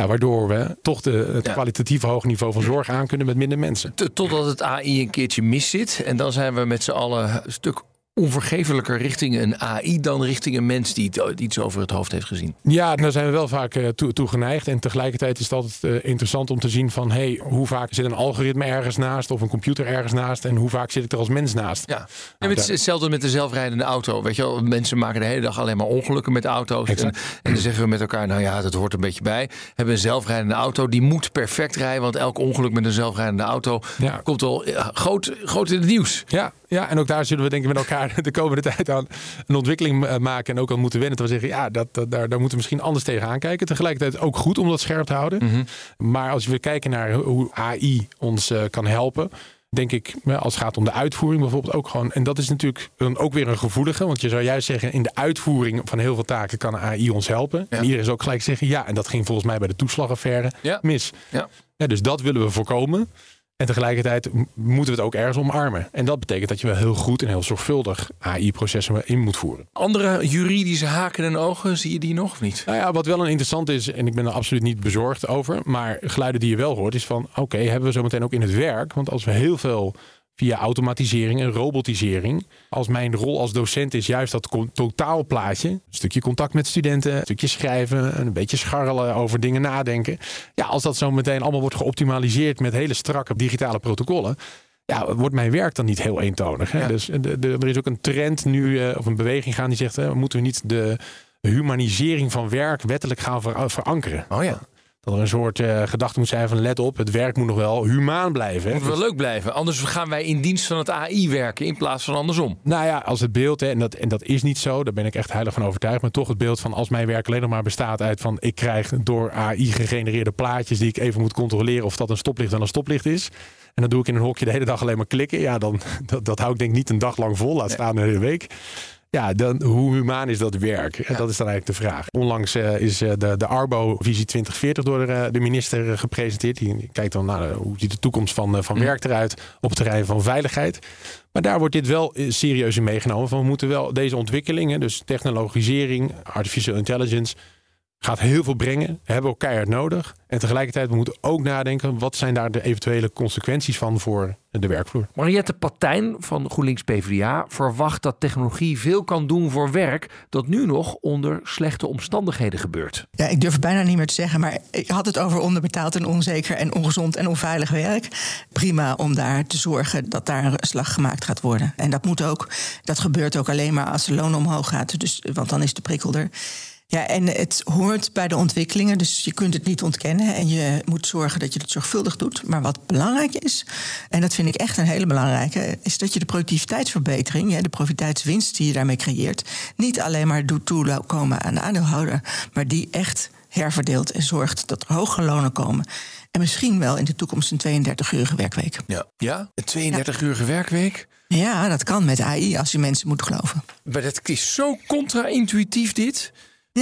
Ja, waardoor we toch de, het ja. kwalitatief hoge niveau van zorg aan kunnen met minder mensen. Totdat het AI een keertje mis zit. En dan zijn we met z'n allen een stuk onvergeeflijker richting een AI dan richting een mens die iets over het hoofd heeft gezien. Ja, daar zijn we wel vaak uh, toe, toe, geneigd. En tegelijkertijd is het altijd uh, interessant om te zien van... hey, hoe vaak zit een algoritme ergens naast of een computer ergens naast... en hoe vaak zit ik er als mens naast? Ja, nou, het is hetzelfde met de zelfrijdende auto. Weet je wel, mensen maken de hele dag alleen maar ongelukken met auto's. En, en, dan zeggen we met elkaar, nou ja, dat hoort een beetje bij. We hebben een zelfrijdende auto, die moet perfect rijden... want elk ongeluk met een zelfrijdende auto ja. komt wel ja, groot, groot in het nieuws. Ja, ja, en ook daar zullen we denk ik met elkaar de komende tijd aan een ontwikkeling maken en ook aan moeten wennen. Dat we zeggen, ja, dat, dat, daar, daar moeten we misschien anders tegenaan kijken. Tegelijkertijd ook goed om dat scherp te houden. Mm -hmm. Maar als we kijken naar hoe AI ons uh, kan helpen, denk ik, als het gaat om de uitvoering bijvoorbeeld ook gewoon. En dat is natuurlijk dan ook weer een gevoelige. Want je zou juist zeggen, in de uitvoering van heel veel taken kan AI ons helpen. Ja. En iedereen is ook gelijk zeggen, ja, en dat ging volgens mij bij de toeslagaffaire ja. mis. Ja. Ja, dus dat willen we voorkomen. En tegelijkertijd moeten we het ook ergens omarmen. En dat betekent dat je wel heel goed en heel zorgvuldig AI-processen in moet voeren. Andere juridische haken en ogen, zie je die nog of niet? Nou ja, wat wel een interessant is, en ik ben er absoluut niet bezorgd over, maar geluiden die je wel hoort, is van oké, okay, hebben we zometeen ook in het werk. Want als we heel veel via automatisering en robotisering. Als mijn rol als docent is juist dat totaalplaatje. Een stukje contact met studenten, een stukje schrijven, een beetje scharrelen over dingen nadenken. Ja, als dat zo meteen allemaal wordt geoptimaliseerd met hele strakke digitale protocollen. Ja, wordt mijn werk dan niet heel eentonig. Hè? Ja. Dus de, de, er is ook een trend nu, uh, of een beweging gaan die zegt: uh, moeten we niet de humanisering van werk wettelijk gaan ver verankeren? Oh ja. Dat er een soort uh, gedachte moet zijn van let op, het werk moet nog wel humaan blijven. Het moet wel leuk blijven. Anders gaan wij in dienst van het AI werken in plaats van andersom. Nou ja, als het beeld, hè, en, dat, en dat is niet zo, daar ben ik echt heilig van overtuigd. Maar toch het beeld van als mijn werk alleen nog maar bestaat uit van ik krijg door AI gegenereerde plaatjes die ik even moet controleren of dat een stoplicht dan een stoplicht is. En dan doe ik in een hokje de hele dag alleen maar klikken. Ja, dan dat, dat hou ik denk ik niet een dag lang vol. Laat staan een hele week. Ja, dan, hoe humaan is dat werk? Dat is dan eigenlijk de vraag. Onlangs uh, is uh, de, de Arbo-visie 2040 door de, de minister gepresenteerd. Die, kijkt dan naar hoe ziet de toekomst van, van werk eruit op het terrein van veiligheid. Maar daar wordt dit wel serieus in meegenomen. Van we moeten wel deze ontwikkelingen, dus technologisering, artificial intelligence, gaat heel veel brengen. Hebben we elkaar nodig. En tegelijkertijd we moeten ook nadenken... wat zijn daar de eventuele consequenties van voor de werkvloer. Mariette Patijn van GroenLinks PvdA verwacht dat technologie veel kan doen voor werk... dat nu nog onder slechte omstandigheden gebeurt. Ja, ik durf het bijna niet meer te zeggen... maar ik had het over onderbetaald en onzeker en ongezond en onveilig werk. Prima om daar te zorgen dat daar een slag gemaakt gaat worden. En dat moet ook. Dat gebeurt ook alleen maar als de loon omhoog gaat. Dus, want dan is de prikkel er. Ja, en het hoort bij de ontwikkelingen, dus je kunt het niet ontkennen. En je moet zorgen dat je het zorgvuldig doet. Maar wat belangrijk is, en dat vind ik echt een hele belangrijke, is dat je de productiviteitsverbetering, de productiviteitswinst die je daarmee creëert, niet alleen maar doet toekomen aan de aandeelhouder, maar die echt herverdeelt en zorgt dat er hoge lonen komen. En misschien wel in de toekomst een 32-urige werkweek. Ja, ja? een 32-urige werkweek? Ja, dat kan met AI als je mensen moet geloven. Maar dat is zo contra-intuïtief dit.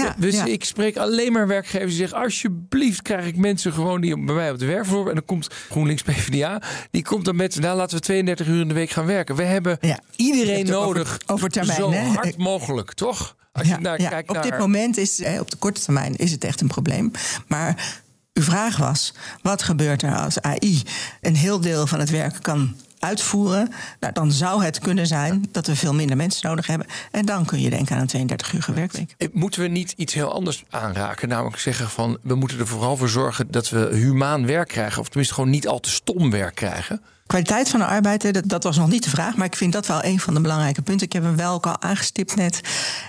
Ja, dus ik spreek alleen maar werkgevers die zeggen... alsjeblieft krijg ik mensen gewoon die bij mij op de werkvloer... en dan komt GroenLinks PvdA, die komt dan met... nou, laten we 32 uur in de week gaan werken. We hebben iedereen nodig over, over termijn, zo hè? hard mogelijk, toch? Als je naar, kijkt op dit moment is, op de korte termijn is het echt een probleem. Maar uw vraag was, wat gebeurt er als AI een heel deel van het werk kan uitvoeren, nou, dan zou het kunnen zijn dat we veel minder mensen nodig hebben. En dan kun je denken aan een 32 uur werkweek. Eh, moeten we niet iets heel anders aanraken? Namelijk zeggen van we moeten er vooral voor zorgen dat we humaan werk krijgen. Of tenminste gewoon niet al te stom werk krijgen. Kwaliteit van de arbeid, dat, dat was nog niet de vraag. Maar ik vind dat wel een van de belangrijke punten. Ik heb hem wel ook al aangestipt net.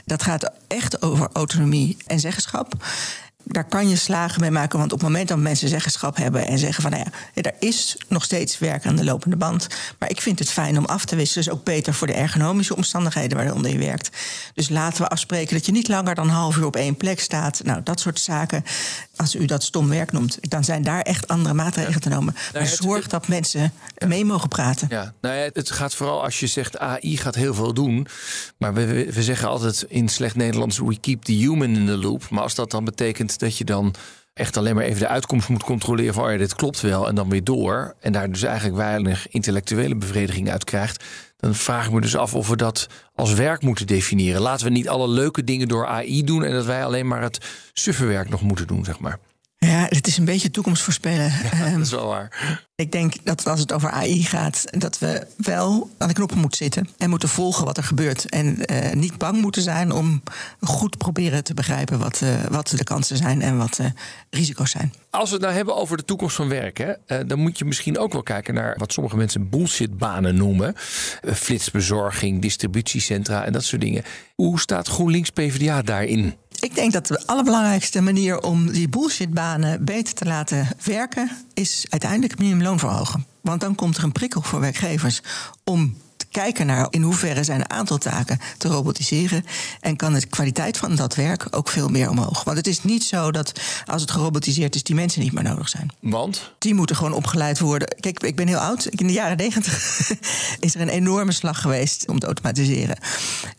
Dat gaat echt over autonomie en zeggenschap daar kan je slagen mee maken. Want op het moment dat mensen zeggenschap hebben en zeggen van nou ja, er is nog steeds werk aan de lopende band. Maar ik vind het fijn om af te wisselen. Dus ook beter voor de ergonomische omstandigheden waaronder je werkt. Dus laten we afspreken dat je niet langer dan een half uur op één plek staat. Nou, dat soort zaken. Als u dat stom werk noemt, dan zijn daar echt andere maatregelen te nemen. Nou, zorg dat mensen mee mogen praten. Ja, nou ja, het gaat vooral als je zegt AI gaat heel veel doen. Maar we, we zeggen altijd in slecht Nederlands: we keep the human in the loop. Maar als dat dan betekent dat je dan echt alleen maar even de uitkomst moet controleren van oh ja, dit klopt wel en dan weer door. En daar dus eigenlijk weinig intellectuele bevrediging uit krijgt. Dan vraag ik me dus af of we dat als werk moeten definiëren. Laten we niet alle leuke dingen door AI doen en dat wij alleen maar het sufferwerk nog moeten doen, zeg maar. Ja, het is een beetje toekomst voorspellen. Ja, dat is wel waar. Ik denk dat als het over AI gaat, dat we wel aan de knoppen moeten zitten en moeten volgen wat er gebeurt. En uh, niet bang moeten zijn om goed proberen te begrijpen wat, uh, wat de kansen zijn en wat de risico's zijn. Als we het nou hebben over de toekomst van werk, hè, uh, dan moet je misschien ook wel kijken naar wat sommige mensen bullshitbanen noemen. flitsbezorging, distributiecentra en dat soort dingen. Hoe staat GroenLinks PvdA daarin? Ik denk dat de allerbelangrijkste manier om die bullshitbanen beter te laten werken, is uiteindelijk minimumloon verhogen. Want dan komt er een prikkel voor werkgevers om kijken naar in hoeverre zijn een aantal taken te robotiseren. En kan de kwaliteit van dat werk ook veel meer omhoog. Want het is niet zo dat als het gerobotiseerd is, die mensen niet meer nodig zijn. Want? Die moeten gewoon opgeleid worden. Kijk, ik ben heel oud. In de jaren negentig is er een enorme slag geweest om te automatiseren.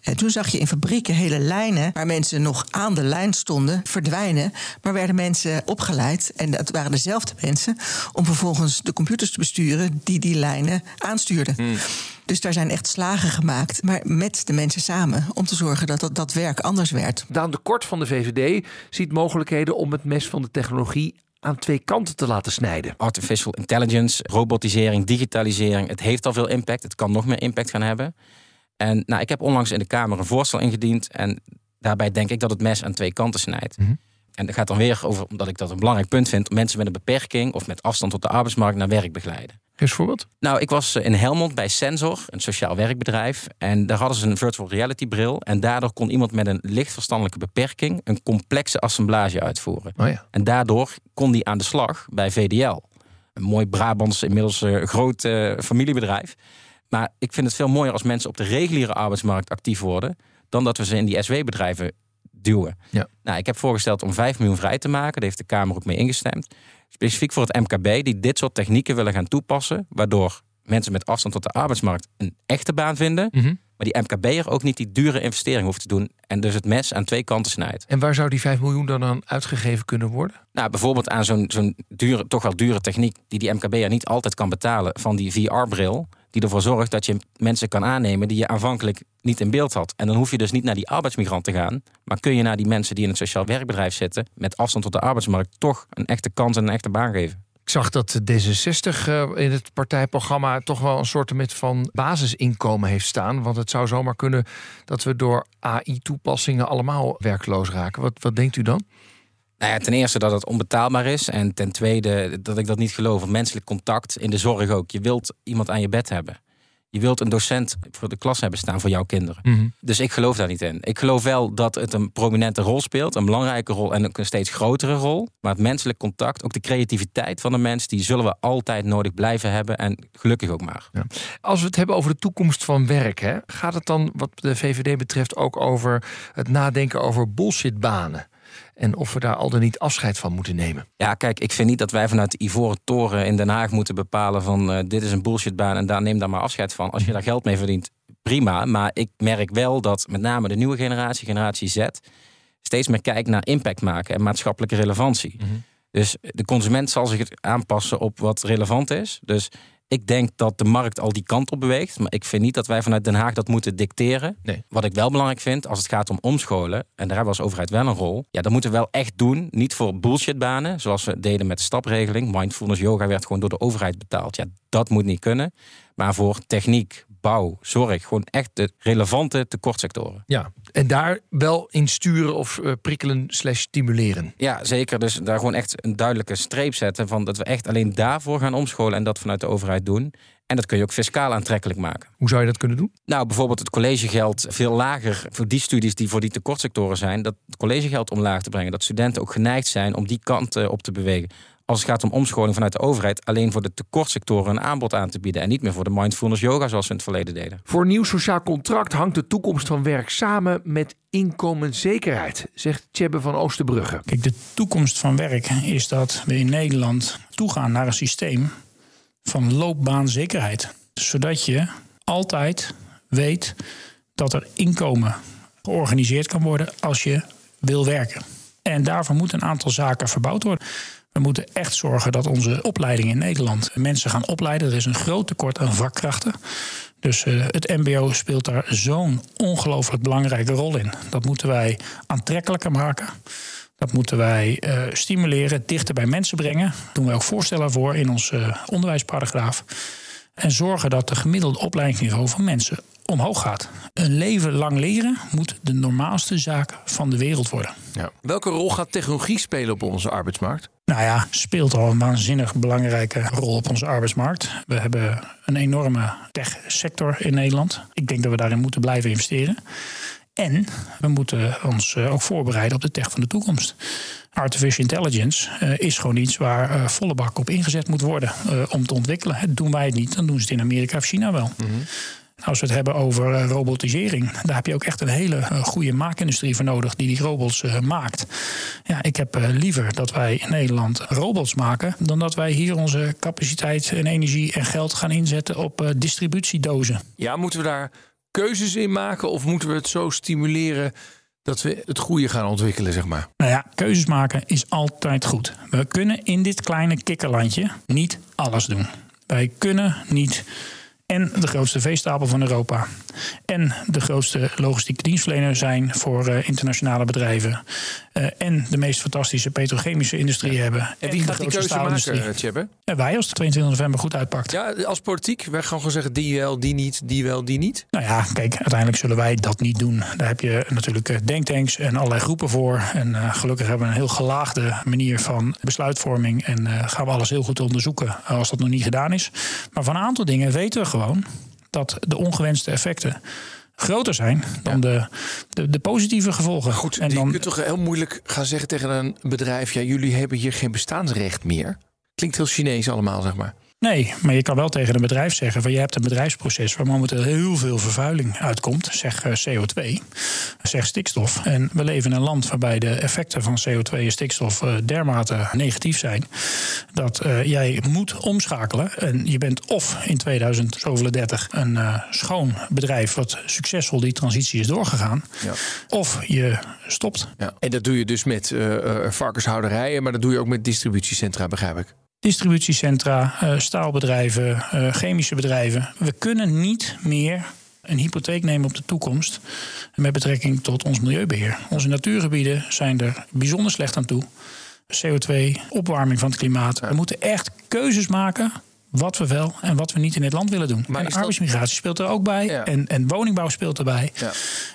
En toen zag je in fabrieken hele lijnen waar mensen nog aan de lijn stonden verdwijnen. Maar werden mensen opgeleid, en dat waren dezelfde mensen, om vervolgens de computers te besturen die die lijnen aanstuurden. Hmm. Dus daar zijn echt slagen gemaakt, maar met de mensen samen, om te zorgen dat dat, dat werk anders werd. Daan de Kort van de VVD ziet mogelijkheden om het mes van de technologie aan twee kanten te laten snijden. Artificial intelligence, robotisering, digitalisering, het heeft al veel impact. Het kan nog meer impact gaan hebben. En nou, ik heb onlangs in de Kamer een voorstel ingediend. En daarbij denk ik dat het mes aan twee kanten snijdt. Mhm. En dat gaat dan weer over, omdat ik dat een belangrijk punt vind, mensen met een beperking of met afstand tot de arbeidsmarkt naar werk begeleiden. Geef voorbeeld. Nou, ik was eh, in Helmond bij Sensor, een sociaal werkbedrijf. En daar hadden ze een virtual reality bril. En daardoor kon iemand met een licht verstandelijke beperking een complexe assemblage uitvoeren. Oh ja. En daardoor kon die aan de slag bij VDL. Een mooi Brabants, inmiddels uh, groot uh, familiebedrijf. Maar ik vind het veel mooier als mensen op de reguliere arbeidsmarkt actief worden. dan dat we ze in die SW-bedrijven duwen. Ja. Nou, ik heb voorgesteld om 5 miljoen vrij te maken. Daar heeft de Kamer ook mee ingestemd specifiek voor het MKB, die dit soort technieken willen gaan toepassen, waardoor mensen met afstand tot de arbeidsmarkt een echte baan vinden, mhm. Maar die MKB'er ook niet die dure investering hoeft te doen. En dus het mes aan twee kanten snijdt. En waar zou die 5 miljoen dan aan uitgegeven kunnen worden? Nou, bijvoorbeeld aan zo'n zo'n dure, toch wel dure techniek die die MKB'er niet altijd kan betalen. Van die VR-bril. Die ervoor zorgt dat je mensen kan aannemen die je aanvankelijk niet in beeld had. En dan hoef je dus niet naar die arbeidsmigrant te gaan. Maar kun je naar die mensen die in het sociaal werkbedrijf zitten. met afstand tot de arbeidsmarkt. toch een echte kans en een echte baan geven. Ik zag dat D66 eh, in het partijprogramma toch wel een soort van basisinkomen heeft staan. Want het zou zomaar kunnen dat we door AI-toepassingen allemaal werkloos raken. Wat, wat denkt u dan? Nou ja, ten eerste dat het onbetaalbaar is. En ten tweede dat ik dat niet geloof. Menselijk contact in de zorg ook. Je wilt iemand aan je bed hebben. Je wilt een docent voor de klas hebben staan voor jouw kinderen. Mhm. Dus ik geloof daar niet in. Ik geloof wel dat het een prominente rol speelt, een belangrijke rol en ook een steeds grotere rol. Maar het menselijk contact, ook de creativiteit van de mens, die zullen we altijd nodig blijven hebben en gelukkig ook maar. Ja. Als we het hebben over de toekomst van werk, hè, gaat het dan wat de VVD betreft ook over het nadenken over bullshitbanen? En of we daar al dan niet afscheid van moeten nemen. Ja, kijk, ik vind niet dat wij vanuit de Ivoren Toren in Den Haag moeten bepalen van uh, dit is een bullshitbaan en daar neem daar maar afscheid van. Als je daar geld mee verdient, prima. Maar ik merk wel dat met name de nieuwe generatie, generatie Z, steeds meer kijkt naar impact maken en maatschappelijke relevantie. Mhm. Dus de consument zal zich aanpassen op wat relevant is. Dus ik denk dat de markt al die kant op beweegt. Maar ik vind niet dat wij vanuit Den Haag dat moeten dicteren. Nee. Wat ik wel belangrijk vind, als het gaat om omscholen... en daar hebben we als overheid wel een rol... ja, dan moeten we wel echt doen. Niet voor bullshitbanen, zoals we deden met de stapregeling. Mindfulness yoga werd gewoon door de overheid betaald. Ja, dat moet niet kunnen. Maar voor techniek, bouw, zorg. Gewoon echt de relevante tekortsectoren. Ja, en daar wel in sturen of uh, prikkelen slash stimuleren. Ja, zeker. Dus daar gewoon echt een duidelijke streep zetten... van dat we echt alleen daarvoor gaan omscholen... en dat vanuit de overheid doen. En dat kun je ook fiscaal aantrekkelijk maken. Hoe zou je dat kunnen doen? Nou, bijvoorbeeld het collegegeld veel lager voor die studies die voor die tekortsectoren zijn. Dat het collegegeld omlaag te brengen. Dat studenten ook geneigd zijn om die kant op te bewegen als het gaat om omscholing vanuit de overheid, alleen voor de tekortsectoren een aanbod aan te bieden. En niet meer voor de mindfulness yoga zoals we in het verleden deden. Voor een nieuw sociaal contract hangt de toekomst van werk samen met inkomenszekerheid, zegt Tjebbe van Oosterbrugge. Kijk, de toekomst van werk is dat we in Nederland toegaan naar een systeem van loopbaanzekerheid. Zodat je altijd weet dat er inkomen georganiseerd kan worden als je wil werken. En daarvoor moet een aantal zaken verbouwd worden. We moeten echt zorgen dat onze opleidingen in Nederland mensen gaan opleiden. Er is een groot tekort aan vakkrachten. Dus uh, het MBO speelt daar zo'n ongelooflijk belangrijke rol in. Dat moeten wij aantrekkelijker maken. Dat moeten wij uh, stimuleren, dichter bij mensen brengen. Daar doen wij ook voorstellen voor in ons uh, onderwijsparagraaf. En zorgen dat de gemiddelde opleidingsniveau van mensen omhoog gaat. Een leven lang leren moet de normaalste zaak van de wereld worden. Ja. Welke rol gaat technologie spelen op onze arbeidsmarkt? Nou ja, speelt al een waanzinnig belangrijke rol op onze arbeidsmarkt. We hebben een enorme tech-sector in Nederland. Ik denk dat we daarin moeten blijven investeren. En we moeten ons ook voorbereiden op de tech van de toekomst. Artificial intelligence uh, is gewoon iets waar uh, volle bak op ingezet moet worden uh, om te ontwikkelen. doen wij het niet, dan doen ze het in Amerika of China wel. Mhm. Als we het hebben over uh, robotisering, daar heb je ook echt een hele uh, goede maakindustrie voor nodig die die robots uh, maakt. Ja, ik heb liever dat wij in Nederland robots maken dan dat wij hier onze capaciteit en energie en geld gaan inzetten op distributiedozen. Ja, moeten we daar keuzes in maken of moeten we het zo stimuleren dat we het goede gaan ontwikkelen, zeg maar? Nou ja, keuzes maken is altijd goed. We kunnen in dit kleine kikkerlandje niet alles doen. Wij kunnen niet en de grootste veestapel van Europa. En de grootste logistieke dienstverlener zijn voor uh, internationale bedrijven. Uh, en de meest fantastische petrochemische industrie hebben. En wie gaat die keuze maken, Tjebbe? En wij als het 22 november goed uitpakt. Ja, als politiek, wij gaan gewoon zeggen die wel, die niet, die wel, die niet. Nou ja, kijk, uiteindelijk zullen wij dat niet doen. Daar heb je natuurlijk denktanks en allerlei groepen voor. En uh, gelukkig hebben we een heel gelaagde manier van besluitvorming. En gaan we alles heel goed onderzoeken als dat nog niet gedaan is. Maar van een aantal dingen weten we gewoon dat de ongewenste effecten groter zijn dan de, de, de, positieve gevolgen. Goed, en dan... je kunt toch heel moeilijk gaan zeggen tegen een bedrijf... ja, jullie hebben hier geen bestaansrecht meer. Klinkt heel Chinees allemaal, zeg maar. Nee, maar je kan wel tegen een bedrijf zeggen: van je hebt een bedrijfsproces waar momenteel heel veel vervuiling uitkomt. Zeg eh, CO2, zeg stikstof. En we leven in een land waarbij de effecten van CO2 en stikstof eh, dermate negatief zijn. dat uh, jij moet omschakelen. En je bent of in 2030 een uh, schoon bedrijf wat succesvol die transitie is doorgegaan. Ja. Of je stopt. Ja. En dat doe je dus met varkenshouderijen, maar dat doe je ook met distributiecentra, begrijp ik distributiecentra, uh, staalbedrijven, uh, chemische bedrijven. We kunnen niet meer een hypotheek nemen op de toekomst met betrekking tot ons milieubeheer. Onze natuurgebieden zijn er bijzonder slecht aan toe. CO2, opwarming van het klimaat. We moeten echt keuzes maken wat we wel en wat we niet in dit land willen doen. Maar en arbeidsmigratie speelt er ook bij. En, en woningbouw speelt erbij. Ja.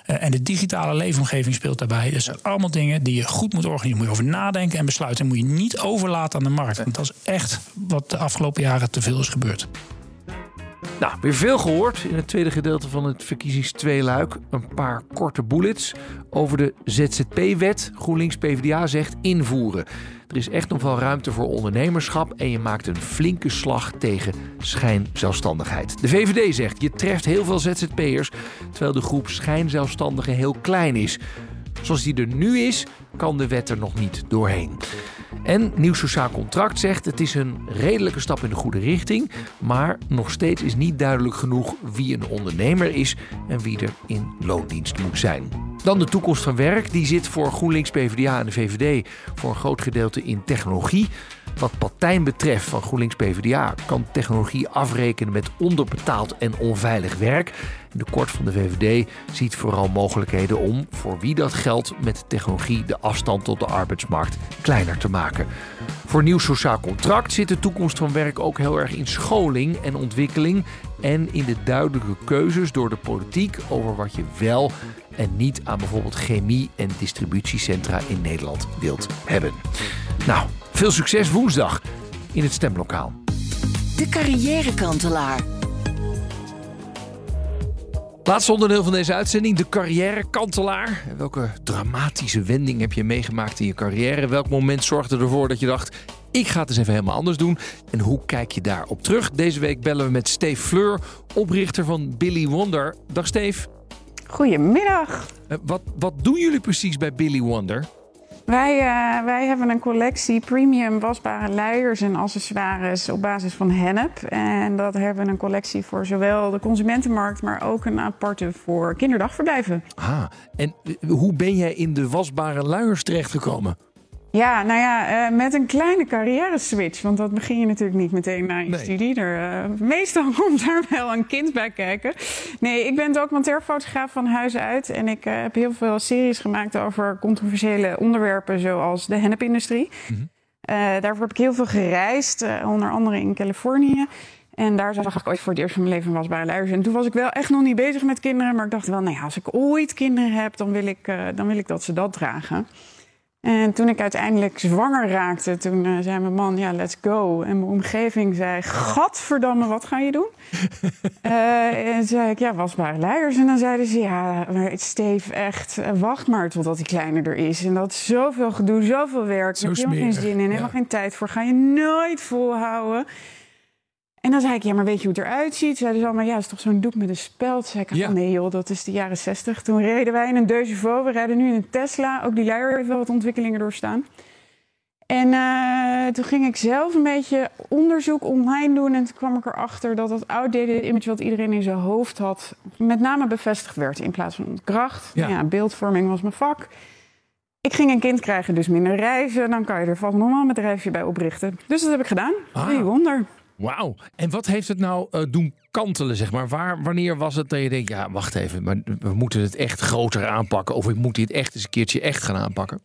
Uh, en de digitale leefomgeving speelt daarbij. Dat zijn allemaal dingen die je goed moet organiseren. Moet je over nadenken en besluiten. En moet je niet overlaten aan de markt. Want dat is echt wat de afgelopen jaren te veel is gebeurd. Nou, weer veel gehoord in het tweede gedeelte van het verkiezingstweeluik. Een paar korte bullets over de ZZP-wet. GroenLinks PvdA zegt invoeren. Er is echt nog wel ruimte voor ondernemerschap en je maakt een flinke slag tegen schijnzelfstandigheid. De VVD zegt je treft heel veel ZZP'ers, terwijl de groep schijnzelfstandigen heel klein is. Zoals die er nu is, kan de wet er nog niet doorheen. En Nieuw Sociaal Contract zegt het is een redelijke stap in de goede richting, maar nog steeds is niet duidelijk genoeg wie een ondernemer is en wie er in loondienst moet zijn. Dan de toekomst van werk. Die zit voor GroenLinks, PvdA en de VVD voor een groot gedeelte in technologie. Wat partij betreft van GroenLinks PvdA kan technologie afrekenen met onderbetaald en onveilig werk. De kort van de VVD ziet vooral mogelijkheden om, voor wie dat geldt, met technologie de afstand tot de arbeidsmarkt kleiner te maken. Voor nieuw sociaal contract zit de toekomst van werk ook heel erg in scholing en ontwikkeling en in de duidelijke keuzes door de politiek over wat je wel en niet aan bijvoorbeeld chemie- en distributiecentra in Nederland wilt hebben. Nou, veel succes woensdag in het stemlokaal. De carrièrekantelaar. Laatste onderdeel van deze uitzending, de carrièrekantelaar. Welke dramatische wending heb je meegemaakt in je carrière? Welk moment zorgde ervoor dat je dacht... ik ga het eens even helemaal anders doen? En hoe kijk je daarop terug? Deze week bellen we met Steve Fleur, oprichter van Billy Wonder. Dag Steve. Goedemiddag. Uh, wat, wat doen jullie precies bij Billy Wonder? Wij, uh, wij hebben een collectie premium wasbare luiers en accessoires op basis van hennep. En dat hebben we een collectie voor zowel de consumentenmarkt, maar ook een aparte voor kinderdagverblijven. Ah, en hoe ben jij in de wasbare luiers terechtgekomen? Ja, nou ja, uh, met een kleine carrière switch. Want dat begin je natuurlijk niet meteen na je nee. studie. Er, uh, meestal komt daar wel een kind bij kijken. Nee, ik ben documentairfotograaf van huis uit. En ik uh, heb heel veel series gemaakt over controversiële onderwerpen... zoals de hennepindustrie. Mm -hmm. daarvoor heb ik heel veel gereisd, onder andere in Californië. En daar zag ik ooit voor het eerst van mijn leven wasbare luiers. En toen was ik wel echt nog niet bezig met kinderen. Maar ik dacht wel, nou ja, als ik ooit kinderen heb... dan wil ik, dan wil ik dat ze dat dragen. En toen ik uiteindelijk zwanger raakte, toen uh, zei mijn man, ja, let's go. En mijn omgeving zei, gadverdamme, wat ga je doen? uh, en zei ik, ja, wasbare luiers. En dan zeiden ze, ja, maar Steve, echt, uh, wacht maar totdat die kleiner er is. En dat is zoveel gedoe, zoveel werk. Zo heb je helemaal geen zin in, helemaal ja. geen tijd voor. Ga je nooit volhouden. En dan zei ik, ja, maar weet je hoe het eruit ziet? Zeiden ze allemaal, ja, het is toch zo'n doek met een speld? Zei ik, ja. oh, nee joh, dat is de jaren zestig. Toen reden wij in een Chevaux, we rijden nu in een Tesla. Ook die luier heeft wel wat ontwikkelingen doorstaan. En uh, toen ging ik zelf een beetje onderzoek online doen. En toen kwam ik erachter dat dat outdated image wat iedereen in zijn hoofd had... met name bevestigd werd in plaats van ontkracht. Ja. ja beeldvorming was mijn vak. Ik ging een kind krijgen, dus minder reizen. Dan kan je er vast nog wel een bedrijfje bij oprichten. Dus dat heb ik gedaan. Ah. Wonder. Wauw. En wat heeft het nou uh, doen kantelen, zeg maar? Waar, wanneer was het dat je denkt, ja, wacht even, maar we moeten het echt groter aanpakken? Of ik moet dit echt eens een keertje echt gaan aanpakken?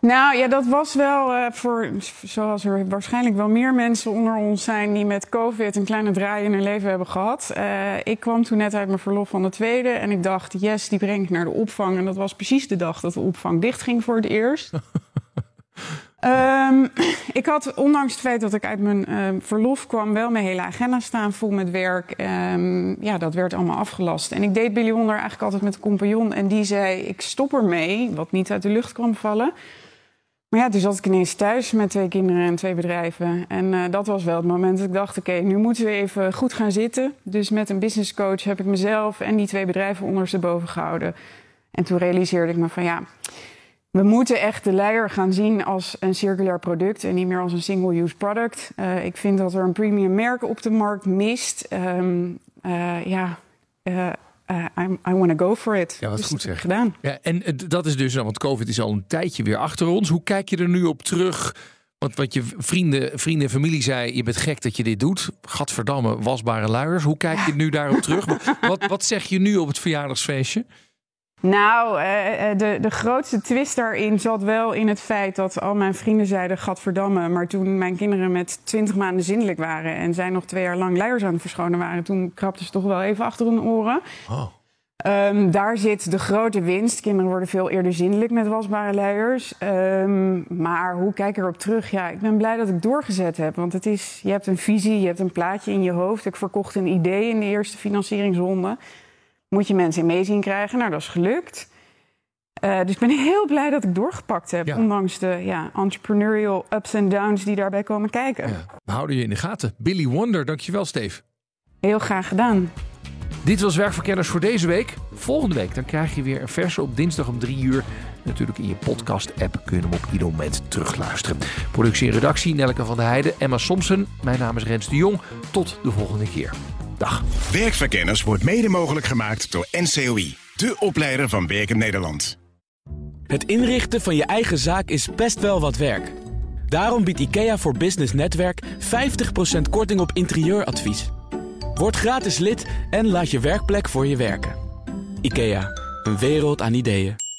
Nou ja, dat was wel uh, voor, zoals er waarschijnlijk wel meer mensen onder ons zijn die met COVID een kleine draai in hun leven hebben gehad. Uh, ik kwam toen net uit mijn verlof van de tweede en ik dacht, yes, die breng ik naar de opvang. En dat was precies de dag dat de opvang dichtging voor het eerst. Um, ik had, ondanks het feit dat ik uit mijn uh, verlof kwam, wel mijn hele agenda staan vol met werk. Um, ja, dat werd allemaal afgelast. En ik deed Billy Wonder eigenlijk altijd met een compagnon. En die zei, ik stop ermee, wat niet uit de lucht kwam vallen. Maar ja, toen zat ik ineens thuis met twee kinderen en twee bedrijven. En uh, dat was wel het moment dat ik dacht: oké, nu moeten we even goed gaan zitten. Dus met een business coach heb ik mezelf en die twee bedrijven ondersteboven gehouden. En toen realiseerde ik me van ja, we moeten echt de leier gaan zien als een circulair product en niet meer als een single-use product. Uh, ik vind dat er een premium merk op de markt mist. Um, uh, ja. Uh, I want to go for it. Ja, wat dus goed zeg. Gedaan. Ja, en dat is dus, want COVID is al een tijdje weer achter ons. Hoe kijk je er nu op terug? Want wat je vrienden, vrienden en familie zei, je bent gek dat je dit doet. Gadverdamme, wasbare luiers. Hoe kijk je nu daarop terug? Wat, wat zeg je nu op het verjaardagsfeestje? Nou, de, de grootste twist daarin zat wel in het feit dat al mijn vrienden zeiden: Gadverdamme. Maar toen mijn kinderen met twintig maanden zindelijk waren en zij nog twee jaar lang luiers aan het verschonen waren, toen krapten ze toch wel even achter hun oren. Oh. Um, daar zit de grote winst. Kinderen worden veel eerder zindelijk met wasbare luiers. Um, maar hoe kijk ik erop terug? Ja, ik ben blij dat ik doorgezet heb. Want het is, je hebt een visie, je hebt een plaatje in je hoofd. Ik verkocht een idee in de eerste financieringsronde moet je mensen in meezien krijgen. Nou, dat is gelukt. Uh, dus ik ben heel blij dat ik doorgepakt heb. Ja. Ondanks de ja, entrepreneurial ups en downs die daarbij komen kijken. Ja, we houden je in de gaten. Billy Wonder, dankjewel Steve. Heel graag gedaan. Dit was Werkverkenners voor deze week. Volgende week dan krijg je weer een verse op dinsdag om drie uur. Natuurlijk in je podcast-app kun je hem op ieder moment terugluisteren. Productie en redactie Nelke van der Heijden, Emma Somsen. Mijn naam is Rens de Jong. Tot de volgende keer. Dag. Werkverkenners wordt mede mogelijk gemaakt door NCOI, de opleider van Werken Nederland. Het inrichten van je eigen zaak is best wel wat werk. Daarom biedt IKEA voor Business Netwerk 50% korting op interieuradvies. Word gratis lid en laat je werkplek voor je werken. IKEA, een wereld aan ideeën.